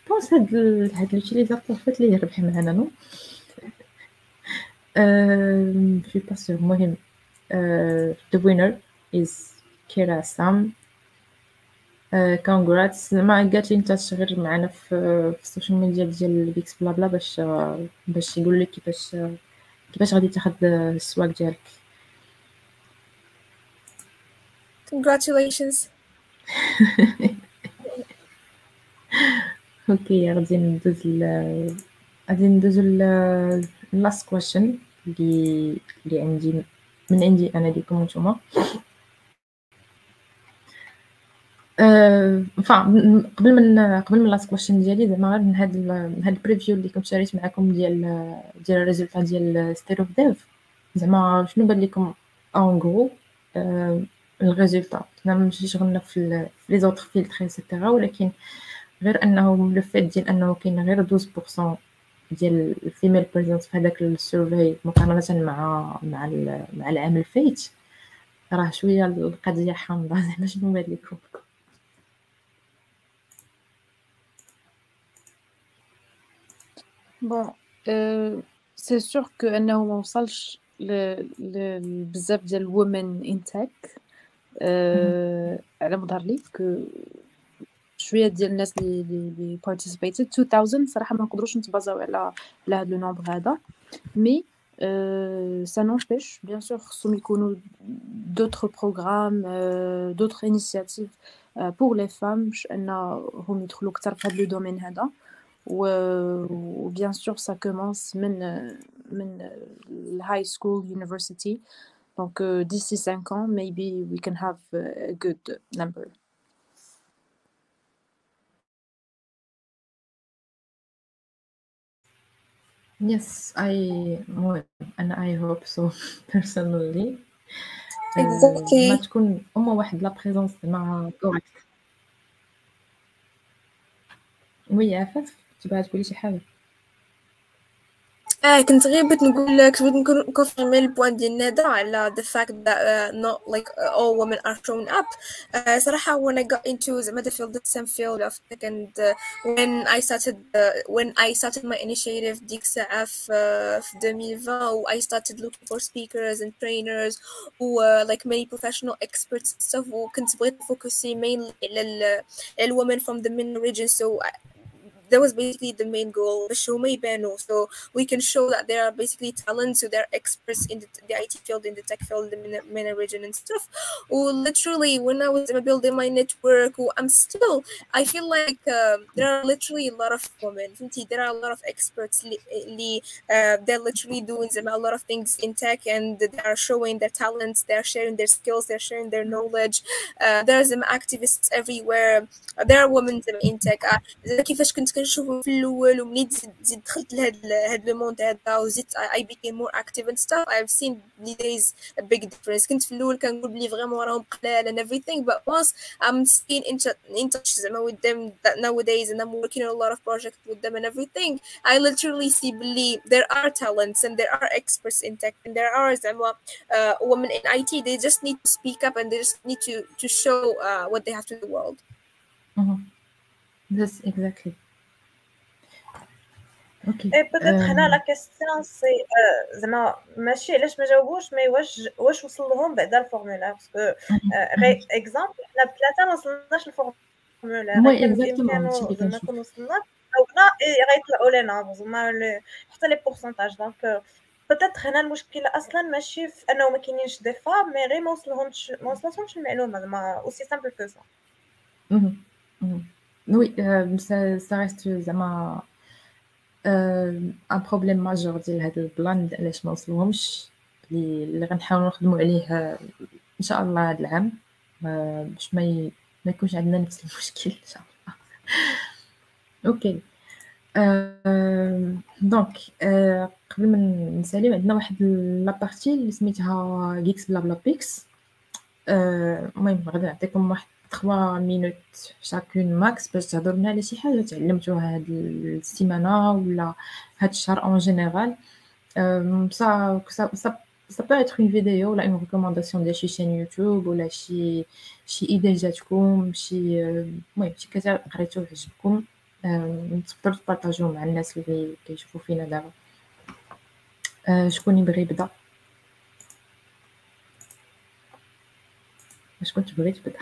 جوبونس هاد ال... هاد لوتيليزاتور فات ليه ربح معنا نو. في با سور المهم the winner is كيرا سام كونغراتس ما قالت لي أنت تشغل معنا في, ال social media ديال بيكس بلا بلا باش باش يقول لك كيفاش كيفاش غادي تاخد ال swag ديالك. Congratulations. (laughs) ok غادي ندوز غادي ندوز last question اللي اللي عندي من عندي أنا ليكم نتوما. أه قبل من قبل من last question ديالي زعما غير من هاد هاد ال preview اللي كنت شاريت معكم ديال ديال ال résultat ديال State of Dev زعما شنو بان لكم en gros ال résultat حنا ماشي شغلنا في les autres filtres et cetera ولكن غير أنه le fait ديال أنه كاين غير 12% ديال ال female presence في هذاك ال survey مقارنة مع مع مع العام الفايت راه شوية القضية حامضة. (laughs) زعما شنو بان لكم bon c'est sûr que أنه ما وصلش لبزاف ديال ال women in tech على مظهر لي كو شويه ديال الناس اللي اللي بارتيسيبيتد 2000 صراحه ما نقدروش نتبازاو على على هذا لو نومبر هذا مي ça n'empêche bien sûr خصهم يكونوا d'autres programmes euh, d'autres initiatives euh, pour les femmes باش انهم يدخلوا اكثر في هذا لو دومين هذا و bien sûr ça commence من من الهاي سكول university donc euh, d'ici 5 ans maybe we can have a good number Yes, I and I hope so (laughs) personally. Exactly. ما تكون أما واحد la présence مع correct oui عفاف تبغي تقولي شي حاجة اه كنت غير بغيت نقول لك بغيت نكونفيرمي البوان ديال ندى على the fact that uh, not like uh, all women are showing up uh, صراحة when I got into زعما the field the same field of tech and uh, when I started uh, when I started my initiative ديك الساعة في في 2020 و I started looking for speakers and trainers و uh, like many professional experts and stuff وكنت بغيت فوكسي mainly على ال women from the MENA region so I, that was basically the main goal the show may bano so we can show that there are basically talents so they're experts in the, the IT field in the tech field the MENA region and stuff or literally when I was building my network I'm still I feel like uh, there are literally a lot of women there are a lot of experts uh, they're literally doing a lot of things in tech and they are showing their talents they're sharing their skills they're sharing their knowledge uh, there's some activists everywhere there are women in tech كيفاش كنت كنشوفهم في الاول ومنين زيد دخلت لهاد هاد لو موند هذا وزدت I became more active and stuff I've seen these a big difference كنت في الاول كنقول بلي فريمون راهم قلال and everything but once I'm staying in, in touch زعما with them that nowadays and I'm working on a lot of projects with them and everything I literally see بلي there are talents and there are experts in tech and there are زعما uh, women in IT they just need to speak up and they just need to to show uh, what they have to the world mm-hmm. Yes, exactly. أوكي اي بوتيت هنا لا كيستيون سي زعما ماشي علاش ما جاوبوش مي واش واش وصل لهم بعدا الفورمولا باسكو غير exemple حنا بثلاثه ما وصلناش ال formulaire exactement زعما كون وصلنا جاوبنا اي غيطلعوا لينا زعما حتى les pourcentages donc peut-être هنا المشكلة أصلا ماشي في انه ما كاينينش des femmes mais غير ما وصلهمش ما وصلتهمش المعلومه زعما aussi simple que ça oui ça reste زعما un problème majeur ديال هذا البلان علاش ما وصلهمش؟ اللي غنحاولوا نخدموا عليه إن شاء الله هذا العام. باش ما ي... ما يكونش عندنا نفس المشكل إن شاء الله. okay donc قبل ما نساليو عندنا واحد la partie اللي سميتها GeeksBlabla picks المهم غادي نعطيكم واحد 3 minutes chacun max باش تهضروا لنا على شي حاجة. تعلمتوها هاد السيمانة ولا هاد الشهر en général ça ça ça peut être une vidéo ولا une recommandation ديال شي chaîne YouTube ولا شي شي idée جاتكم شي المهم شي كتاب قريتو عجبكم تقدروا تبارطاجيوه مع الناس اللي كيشوفوا فينا دابا شكون يبغي يبدا واش كنت بغيت تبدا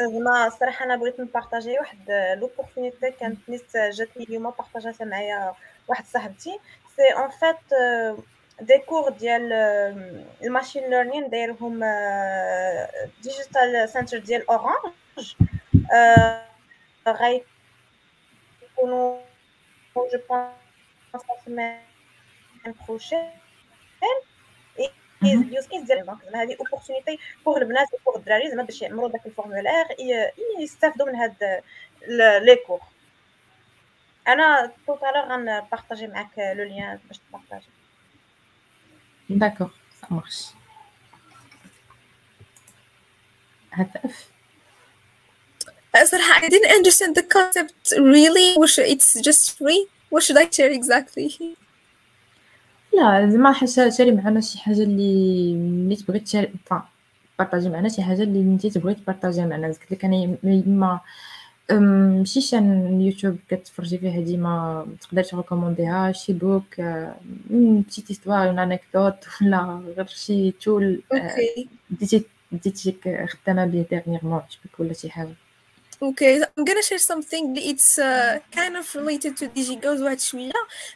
زعما الصراحه أنا بغيت نبارطاجي واحد l'opportunité كانت نيت جاتني اليوم بارطاجاتها معايا واحد صاحبتي c'est en fait des cours ديال ال machine learning دايرهم Digital Center ديال Orange غيكونوا je pense la semaine prochaine use case ديال donc زعما هذه opportunité pour البنات و pour الدراري زعما باش يعمروا داك ال formulaire يستافدوا من هاد les cours أنا tout à l'heure غنبارطاجي معاك le lien باش تبارطاجي. d'accord ça marche هدف؟ صراحة I didn't understand the concept really. واش it's just free. What should I share exactly? لا زعما حاجة شاري معنا شي حاجة اللي ملي تبغي تشاري بارطاجي معنا شي حاجة اللي انت تبغي تبارطاجيها معنا قلت لك أنا ما ماشي chaîne YouTube كتفرجي فيها ديما تقدر تريكومونديها شي book petite histoire une anecdote ولا غير شي tool بديتي بديتي خدامة به dernièrement عجبك ولا شي حاجة. Okay, I'm gonna share something it's uh, kind of related to DigiGirls واحد شوية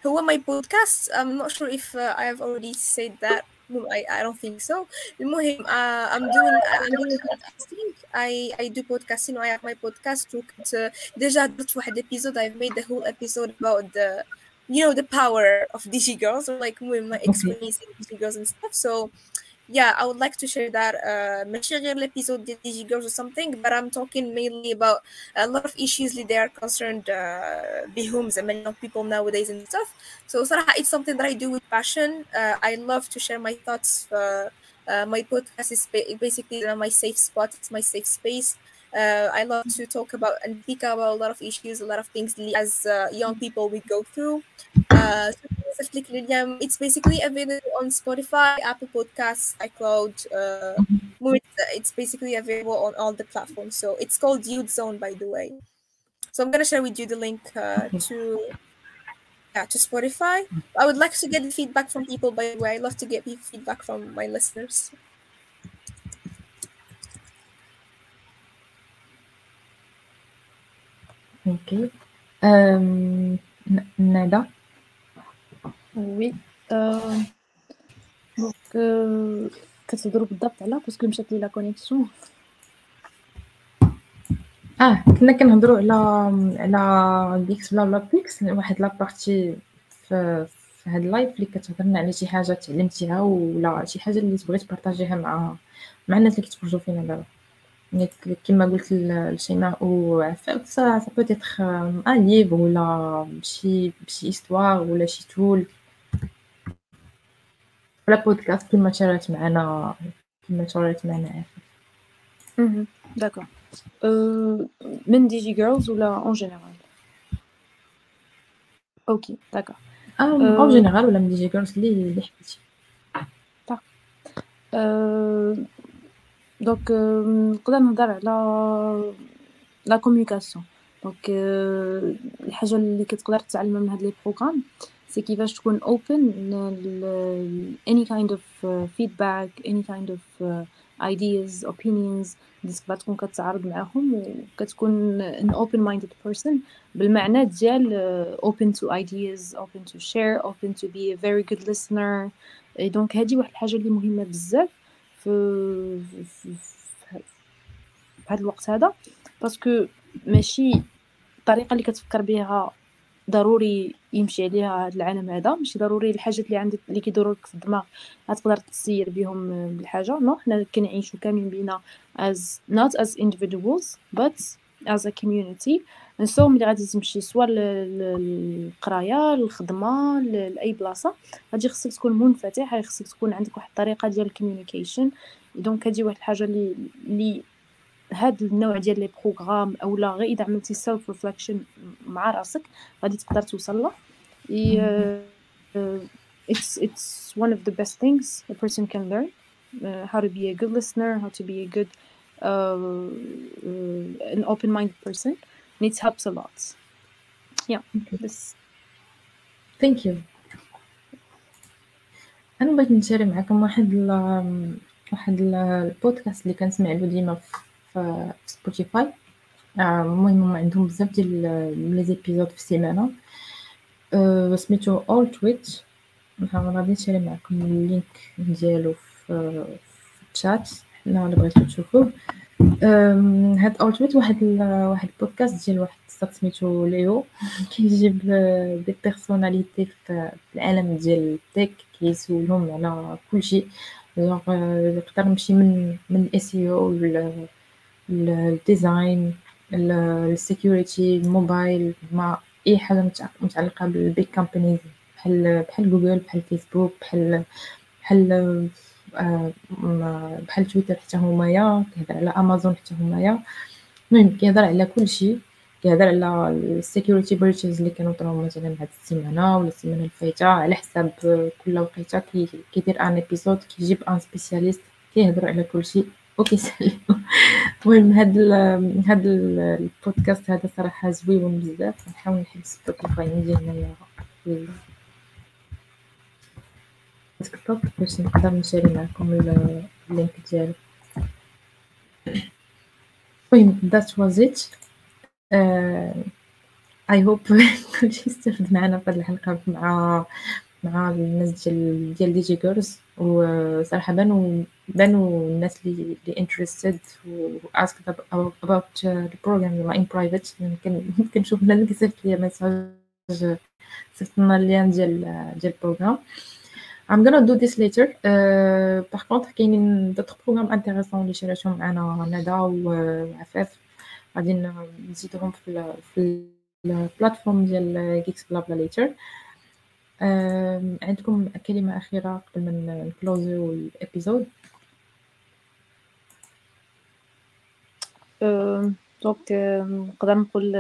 هو my podcast I'm not sure if uh, I have already said that I, I don't think so المهم uh, I'm doing I'm doing podcasting I I do podcasting I have my podcast وكنت uh, déjà درت واحد episode I've made the whole episode about the you know the power of DigiGirls or like my experiencing DigiGirls and stuff so yeah, I would like to share that. Uh, ماشي غير episode ديال Digi Girls or something, but I'm talking mainly about a lot of issues that they are concerned uh, بهم زعما young people nowadays and stuff. So صراحة it's something that I do with passion. Uh, I love to share my thoughts. Uh, uh, my podcast is basically my safe spot. It's my safe space. Uh, I love to talk about and speak about a lot of issues, a lot of things as uh, young people we go through. Uh, it's basically available on Spotify, Apple Podcasts, iCloud. Uh, it's basically available on all the platforms. So it's called Youth Zone, by the way. So I'm gonna share with you the link uh, to yeah to Spotify. I would like to get feedback from people. By the way, I love to get feedback from my listeners. أوكي أم... ندى وي donc كتهضروا بالضبط على parce que مشات لي la connexion آه كنا كنهضروا على على GeeksBlabla picks واحد la partie في في هاد ال live اللي كتهضرنا على شي حاجة تعلمتيها ولا شي حاجة اللي تبغي تبارطاجيها مع مع الناس اللي كيتفرجوا فينا دابا. كما قلت لشيماء وعفاف ça ça peut être un livre ولا شي شي histoire ولا شي tool ولا بودكاست كما شاركت معنا كما شاركت معنا عفاف d'accord من DigiGirls ولا en général okay d'accord en général ولا من DigiGirls اللي اللي حبيتي donc نقدر نهضر على la communication donc الحاجة اللي كتقدر تتعلمها من هاد les programmes c'est كيفاش تكون open any kind of feedback any kind of ideas opinions اللي تقدر تكون كتعارض معاهم وكتكون an open minded person. بالمعنى ديال open to ideas open to share open to be a very good listener. donc هذه واحد الحاجة اللي مهمة بزاف. في في هذا الوقت هذا parce que ماشي الطريقة اللي كتفكر بها ضروري يمشي عليها هذا العالم هذا ماشي ضروري الحاجات اللي عندك اللي كيدوروا لك في الدماغ غتقدر تسير بهم بالحاجة. no حنا كنعيشوا كاملين بينا as not as individuals but as a community. So ملي غادي تمشي soit للقراية للخدمة لأي بلاصة. غادي خصك تكون منفتح غادي خصك تكون عندك واحد الطريقة ديال ال communication donc هذه واحد الحاجة اللي اللي هاد النوع ديال les programmes اولا غير إذا عملتي self reflection مع راسك غادي تقدر توصل له. It's it's one of the best things a person can learn. Uh, how to be a good listener how to be a good uh, uh, an open-minded person. And it helps a lot. Yeah. Okay. this Thank you. أنا بغيت نشاري معكم واحد ال واحد البودكاست اللي كنسمع له ديما في سبوتيفاي آه، المهم هما عندهم بزاف ديال les épisodes في السيمانة. أه سميتو اول تويت غادي نشاري معكم ال link ديالو في الشات حنا الا بغيتو تشوفوه. هاد اول تويت واحد واحد البودكاست ديال واحد الصاط سميتو ليو. (laughs) كيجيب des personnalités في العالم ديال ال tech كيسولهم على كلشي جونغ يقدر نمشي من من ال SEO ال design ال security ال mobile مع أي حاجة متعلقة بال big companies بحال بحال جوجل بحال فيسبوك بحال بحال آه، بحال تويتر حتى همايا كيهضر على أمازون حتى همايا المهم كيهضر على كلشي كيهضر على ال security breaches اللي كانوا طراو مثلا هاد السيمانة ولا السيمانة الفايتة على حساب كل وقيتة كيدير un épisode كيجيب un spécialiste كيهضر على كلشي وكيساليو (laughs) المهم هاد ال هاد البودكاست هذا صراحة زويون بزاف. نحاول نحل سبوتيفاي نجي هنايا الكتاب باش نقدر نشاري معكم ال link ديالو المهم that was it. I hope كلشي استفد معنا في هذه الحلقة مع مع الناس ديال ديال DigiGirls وصراحه بانوا بانوا الناس اللي اللي interested و asked about the program in يمكن كنشوف بنادم كيصيفط ليا message صيفط لنا ال lien ديال ديال ال programme I'm gonna do this later. Par contre, كاينين d'autres programmes intéressants اللي شاركتهم معنا ندى وعفاف غادي نزيدهم في في ال plateforme ديال Geeks Blabla later عندكم كلمة أخيرة قبل ما نكلوزيو ال épisode donc نقدر نقول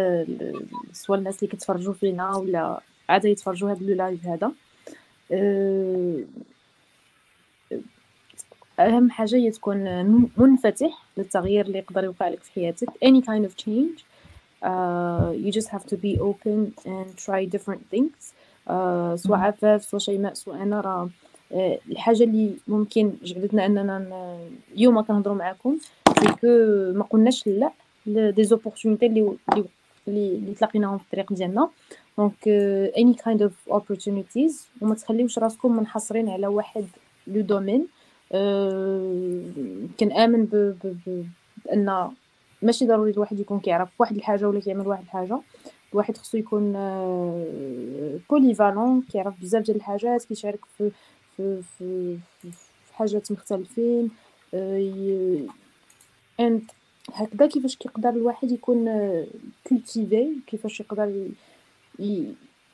سواء الناس اللي كيتفرجوا فينا ولا عاد يتفرجوا هذا اللايف هذا أهم حاجة هي تكون منفتح للتغيير اللي يقدر يوقع لك في حياتك. Any kind of change uh, you just have to be open and try different things. uh, سواء عفاف سواء شيماء سواء أنا راه الحاجة اللي ممكن جعلتنا أننا اليوم كنهضروا معكم que ما قلناش لا des opportunités اللي اللي تلاقيناهم في الطريق ديالنا. donc any kind of opportunities وما تخليوش راسكم منحصرين على واحد le domaine. كنامن بأن ماشي ضروري الواحد يكون كيعرف واحد الحاجة ولا كيعمل واحد الحاجة. الواحد خصو يكون polyvalent كيعرف بزاف ديال الحاجات كيشارك في في في, في حاجات مختلفين. اند هكذا كيفاش كيقدر الواحد يكون كولتيفي كيفاش يقدر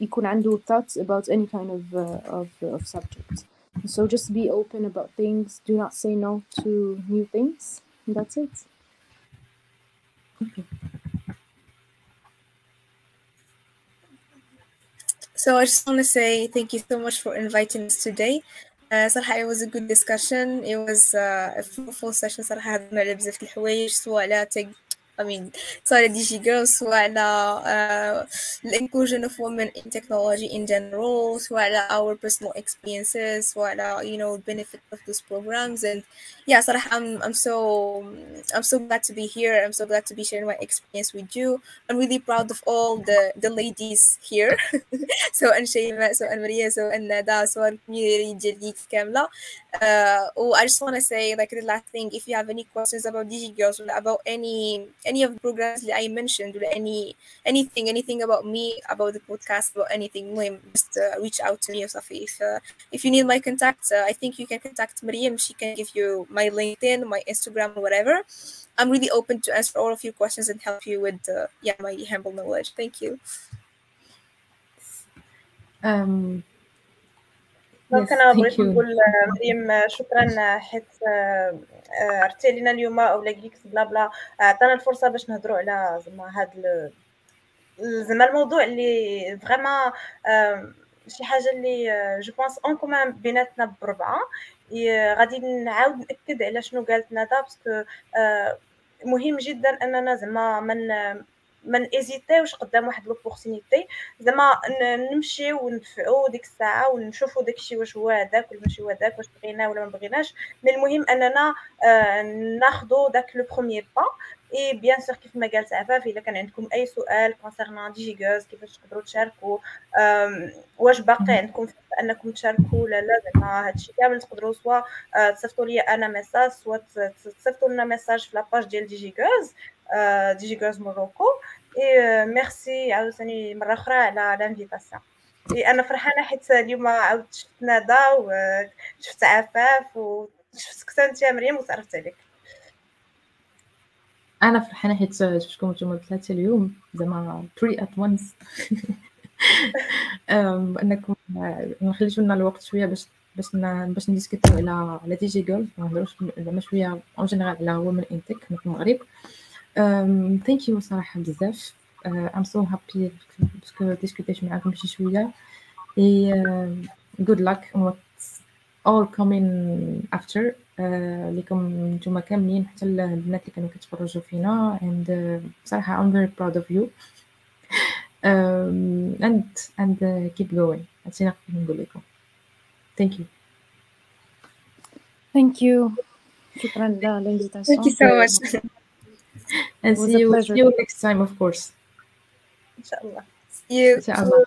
يكون عنده thoughts about any kind of uh, of, of subject so just be open about things do not say no to new things and that's it okay. So I just want to say thank you so much for inviting us today. Uh, صراحة it was a good discussion. It was uh, a fruitful session صراحة هضرنا على بزاف الحوايج سواء على I mean, سواء DG girls سواء على uh, the inclusion of women in technology in general سواء على our personal experiences سواء على you know benefit of those programs and yeah صراحة I'm, I'm so I'm so glad to be here I'm so glad to be sharing my experience with you I'm really proud of all the the ladies here (laughs) سواء شيماء سواء مريا سواء ندى سواء الكوميونيتي ديال كاملة uh, oh, I just want to say like the last thing if you have any questions about DG girls or about any any of the programs that I mentioned or any anything anything about me about the podcast about anything just uh, reach out to me Safi. if uh, if you need my contact uh, I think you can contact Mariam she can give you my LinkedIn my Instagram whatever. I'm really open to answer all of your questions and help you with uh, yeah my humble knowledge. Thank you. Um donc أنا بغيت نقول مريم شكرا حيت عرفتي علينا اليوم اولا Geeks Blabla. عطانا الفرصة باش نهضروا على زعما هاد زعما الموضوع اللي vraiment شي حاجة اللي je pense en commun بيناتنا بربعة. غادي نعاود نأكد على شنو قالت ندى parce que مهم جدا أننا زعما من ما نيزيتيوش قدام واحد l'opportunité زعما نمشيو وندفعو ديك الساعة ونشوفو داكشي واش هو هذاك ولا ماشي هو هذاك واش بغينا ولا ما بغيناش. mais المهم أننا آه، ناخدو داك le premier pas et bien sûr كيف ما قالت عفاف الا كان عندكم اي سؤال concernant DigiGirls كيفاش تقدروا تشاركوا واش باقي عندكم انكم تشاركوا ولا لا زعما هادشي كامل تقدروا soit آه، تصيفطوا لي أنا message soit تصيفطوا لنا message في la page ديال DigiGirls DigiGirls Morocco et merci عاوتاني مره أخرى على l'invitation أنا فرحانه حيت اليوم عاودت شفت ندى وشفت عفاف وشفتك انت مريم وتعرفت عليك أنا فرحانة حيت شفتكم نتوما الثلاثه اليوم؟ زعما three at once إنكم خليتوا لنا الوقت شوية باش باش باش نديسكوتيو على على دي جي ما نهضروش زعما شوية en général على women in tech في المغرب thank you صراحة بزاف. I'm so happy parce que ديسكوتيت معاكم شي شوية. اي on what's all coming after لكم نتوما كاملين حتى البنات اللي كانوا كيتفرجوا فينا and بصراحه I'm very proud of you (laughs) um, and and uh, keep going هادشي نقدر نقول لكم thank you Thank you. شكرا للانفيتاسيون. Thank you so much. and It was see a you, pleasure. see you next time of course ان شاء الله See you. ان شاء الله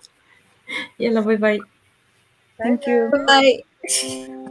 يلا باي باي Thank you. Bye. Thank (laughs) you.